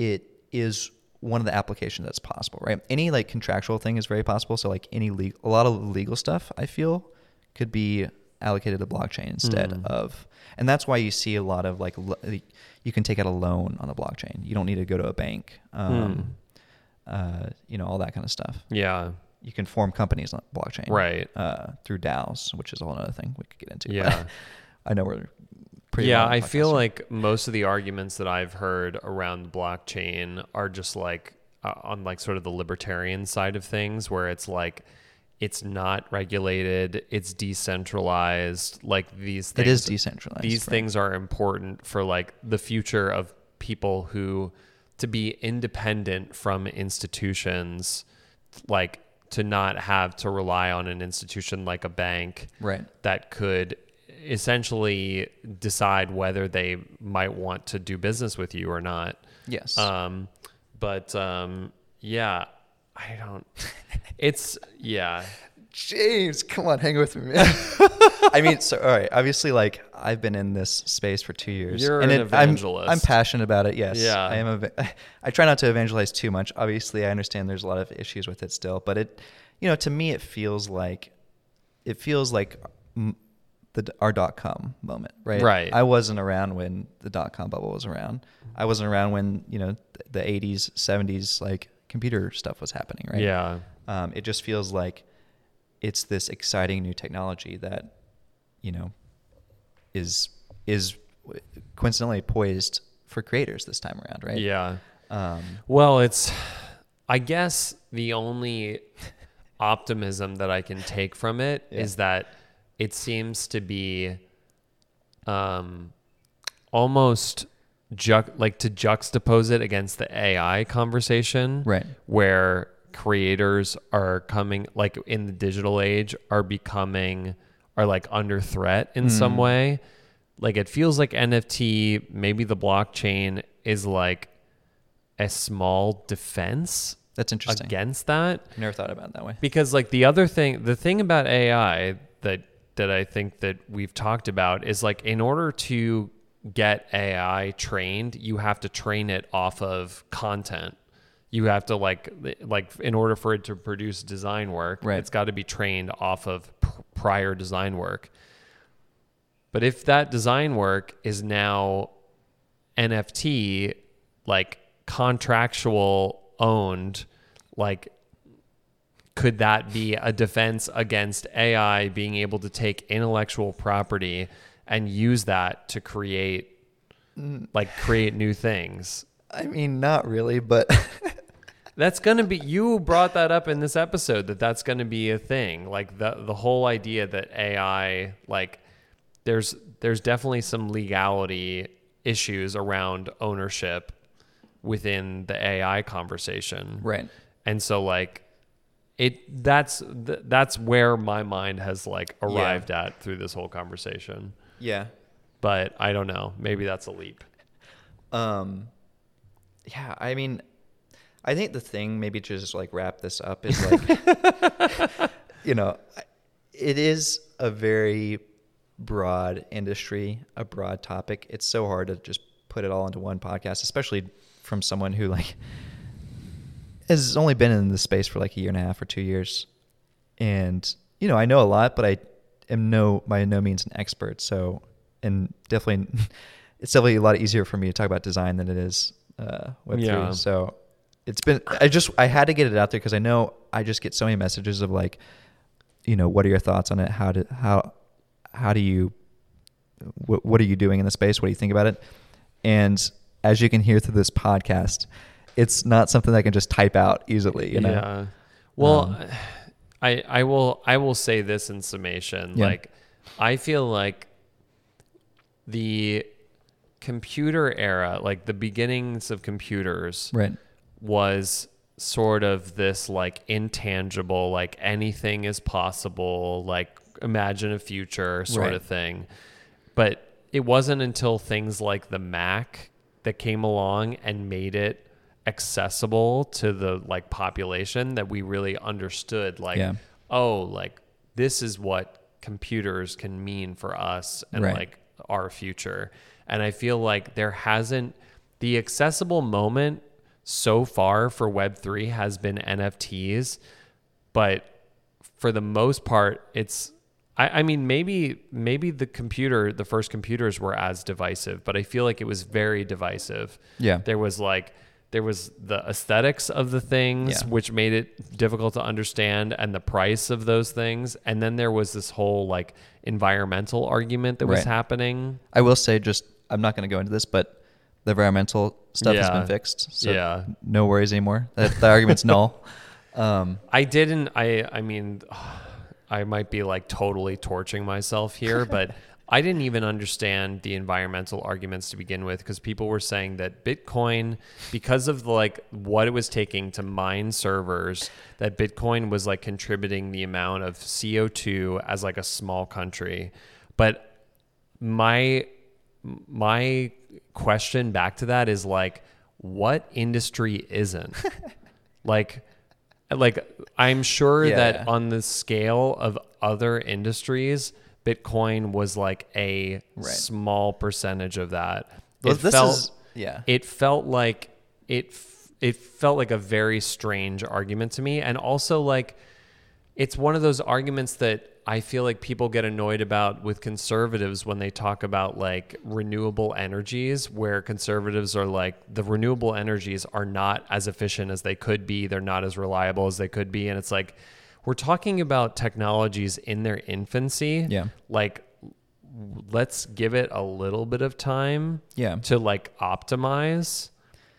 it is one of the applications that's possible, right? Any like contractual thing is very possible. So like any legal, a lot of legal stuff I feel could be allocated to blockchain instead Mm. of, and that's why you see a lot of like you can take out a loan on the blockchain. You don't need to go to a bank, um, uh, you know, all that kind of stuff. Yeah. You can form companies on blockchain, Right. Uh, through DAOs, which is a whole other thing we could get into. Yeah. I know we're pretty. yeah, I feel like most of the arguments that I've heard around blockchain are just like uh, on like sort of the libertarian side of things where it's like it's not regulated, it's decentralized, like these things it is decentralized. these right. things are important for like the future of people who to be independent from institutions like to not have to rely on an institution like a bank Right. that could essentially decide whether they might want to do business with you or not. Yes. Um, but um, yeah, I don't. It's yeah, James, come on, hang with me, man. I mean, so all right. Obviously, like I've been in this space for two years. You're and an it- I'm- evangelist. I'm, passionate about it. Yes. Yeah. I am. A, I try not to evangelize too much. Obviously, I understand there's a lot of issues with it still, but it, you know, to me, it feels like, it feels like the our dot com moment, right? Right. I wasn't around when the dot com bubble was around. I wasn't around when you know the 80s, 70s, like computer stuff was happening, right? yeah, um, it just feels like it's this exciting new technology that you know is is coincidentally poised for creators this time around right yeah. um, Well, it's, I guess the only optimism that I can take from it is Yeah. that it seems to be um, almost ju- like to juxtapose it against the AI conversation, Right. Where creators are coming, like in the digital age, are becoming, are like under threat in some way. Like it feels like NFT, maybe the blockchain is like a small defense that's interesting against that I never thought about it that way because like the other thing the thing about ai that that i think that we've talked about is like in order to get ai trained you have to train it off of content you have to like like in order for it to produce design work Right. it's got to be trained off of pr- prior design work but if that design work is now nft like contractual owned like could that be a defense against AI being able to take intellectual property and use that to create like create new things? i mean not really but That's going to be you brought that up in this episode that that's going to be a thing. Like the the whole idea that AI like there's there's definitely some legality issues around ownership within the AI conversation. right And so like it that's th- that's where my mind has like arrived at through this whole conversation. yeah But I don't know, maybe that's a leap. um yeah i mean i think the thing maybe to just like wrap this up is like you know it is a very broad industry a broad topic it's so hard to just put it all into one podcast especially from someone who like has only been in the space for like a year and a half or two years and you know i know a lot but i am no by no means an expert so and definitely it's definitely a lot easier for me to talk about design than it is uh, Web3. So it's been, I just, I had to get it out there because I know I just get so many messages of like, you know, what are your thoughts on it? How do, how, how do you, what, what are you doing in the space? What do you think about it? And as you can hear through this podcast, it's not something I can just type out easily, you know? Yeah. Well, Um, I I will I will say this in summation. Yeah. Like I feel like the computer era, like the beginnings of computers Right. was sort of this like intangible, like anything is possible, like imagine a future sort Right. of thing. But it wasn't until things like the Mac that came along and made it accessible to the like population that we really understood like Yeah. oh like this is what computers can mean for us and Right. like our future and i feel like there hasn't the accessible moment so far for web3 has been nfts but for the most part it's I, I mean maybe maybe the computer the first computers were as divisive but i feel like it was very divisive Yeah. there was like there was the aesthetics of the things Yeah. which made it difficult to understand and the price of those things and then there was this whole like environmental argument that was happening I will say just, I'm not going to go into this, but the environmental stuff has been fixed. So Yeah. no worries anymore. That, the argument's null. Um, I didn't. I. I mean, I might be like totally torching myself here, but I didn't even understand the environmental arguments to begin with because people were saying that Bitcoin, because of the, like what it was taking to mine servers, that Bitcoin was like contributing the amount of CO2 as like a small country. But my my question back to that is like what industry isn't? like like I'm sure Yeah. that on the scale of other industries, Bitcoin was like a Right. small percentage of that. Well, it this felt is- yeah. it felt like it it felt like a very strange argument to me and also like it's one of those arguments that I feel like people get annoyed about with conservatives when they talk about like renewable energies, where conservatives are like, the renewable energies are not as efficient as they could be. They're not as reliable as they could be. And it's like, we're talking about technologies in their infancy. Yeah. Like, let's give it a little bit of time Yeah. to like optimize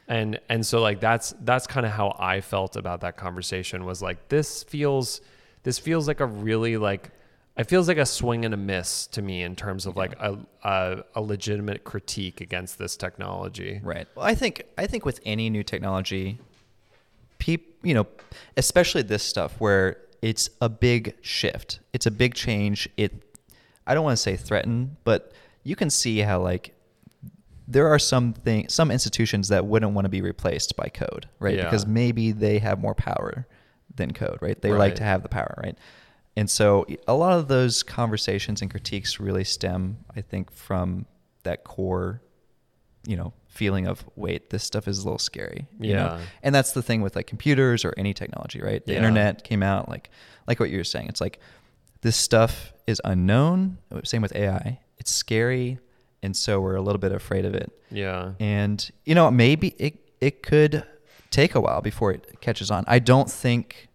and and so like that's that's kind of how I felt about that conversation was like this feels this feels like a really like it feels like a swing and a miss to me in terms of like a, a a legitimate critique against this technology. Right. Well, I think I think with any new technology, peop, you know, especially this stuff where it's a big shift. It's a big change. It I don't want to say threaten, but you can see how like there are some thing, some institutions that wouldn't want to be replaced by code, right? Yeah. Because maybe they have more power than code, right? They like to have the power, right? And so a lot of those conversations and critiques really stem, I think, from that core, you know, feeling of wait, this stuff is a little scary. You know? Yeah. And that's the thing with like computers or any technology, right? The Yeah. internet came out like like what you were saying. It's like this stuff is unknown. Same with AI. It's scary, and so we're a little bit afraid of it. Yeah. And you know, maybe it it could take a while before it catches on. I don't think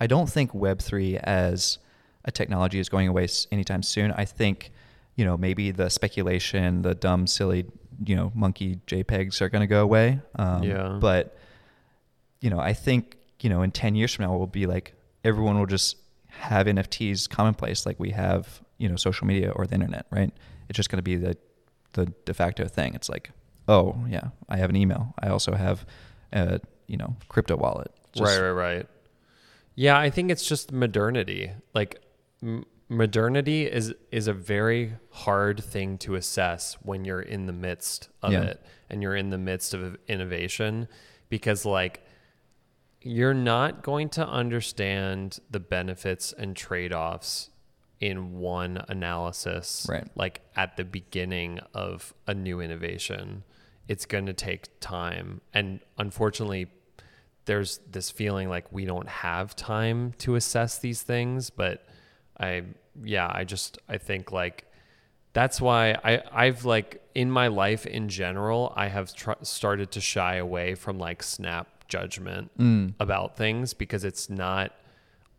I don't think Web three as a technology is going away anytime soon. I think you know maybe the speculation, the dumb, silly, you know, monkey JPEGs are going to go away. Um, Yeah. But you know, I think you know in ten years from now we'll be like everyone will just have NFTs commonplace like we have you know social media or the internet, right? It's just going to be the the de facto thing. It's like, oh yeah, I have an email. I also have a you know crypto wallet. Just- right, right, right. Yeah, I think it's just modernity. Like m- modernity is is a very hard thing to assess when you're in the midst of Yeah. it and you're in the midst of innovation because like you're not going to understand the benefits and trade-offs in one analysis Right. like at the beginning of a new innovation it's going to take time and unfortunately there's this feeling like we don't have time to assess these things but i yeah i just i think like that's why I I've like in my life in general I have tr- started to shy away from like snap judgment about things because it's not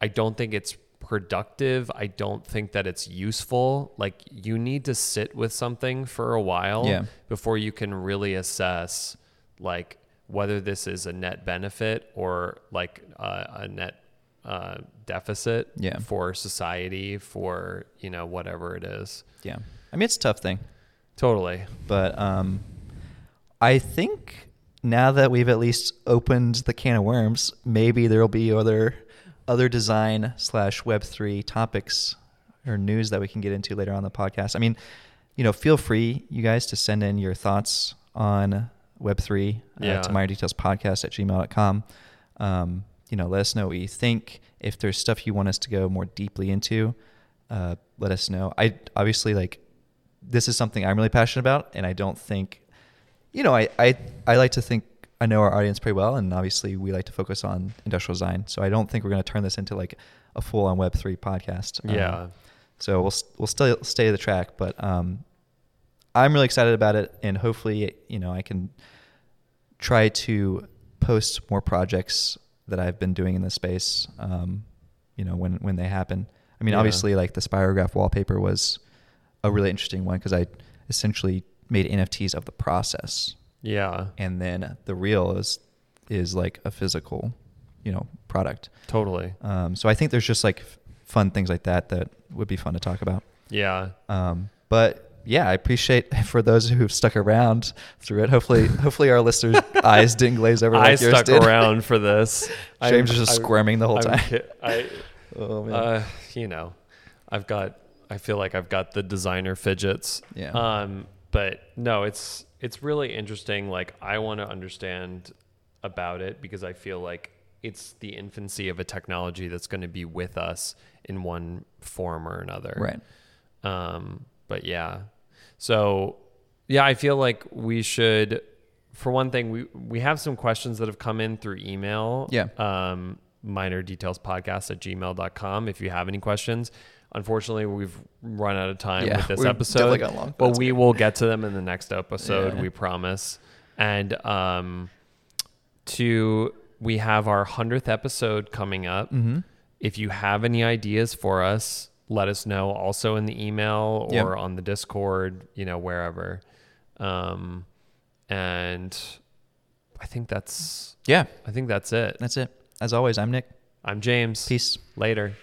I don't think it's productive. I don't think that it's useful. Like you need to sit with something for a while Yeah. before you can really assess like whether this is a net benefit or like uh, a net uh, deficit Yeah. for society for you know whatever it is. Yeah. I mean, it's a tough thing, Totally. but um, I think now that we've at least opened the can of worms, maybe there will be other other design slash Web three topics or news that we can get into later on the podcast. I mean, you know, feel free, you guys, to send in your thoughts on Web three Yeah. uh, to minor details podcast at gmail.com. Um, you know, let us know what you think. If there's stuff you want us to go more deeply into, uh, let us know. I obviously like this is something I'm really passionate about, and I don't think, you know, I I, I like to think I know our audience pretty well, and obviously we like to focus on industrial design. So I don't think we're going to turn this into like a full on Web three podcast. Um, Yeah. so we'll we'll still stay the track, but um, I'm really excited about it, and hopefully, you know, I can try to post more projects that I've been doing in this space. Um, you know, when when they happen. I mean, Yeah. obviously, like the Spirograph wallpaper was a really interesting one because I essentially made NFTs of the process, Yeah. and then the real is is like a physical, you know, product. Totally. Um, so I think there's just like f- fun things like that that would be fun to talk about. Yeah. Um, but yeah, I appreciate for those who've stuck around through it. Hopefully, hopefully our listeners' eyes didn't glaze over like I stuck did. around for this. James I'm- is just I'm- squirming the whole I'm time. I, Oh man. uh, you know, I've got. I feel like I've got the designer fidgets. Yeah. Um, but no, it's it's really interesting. Like I want to understand about it because I feel like it's the infancy of a technology that's going to be with us in one form or another. right. Um, but yeah. So yeah, I feel like we should for one thing, we we have some questions that have come in through email. Yeah. Um minor details podcast at gmail.com if you have any questions. Unfortunately, we've run out of time Yeah, with this episode. definitely gone long, but that's we will get to them in the next episode, Yeah. we promise. And um to we have our 100th episode coming up. Mm-hmm. If you have any ideas for us, let us know also in the email or Yep. on the Discord, you know, wherever. Um, and I think that's Yeah, I think that's it. that's it. As always, I'm Nick. I'm James. Peace. Later.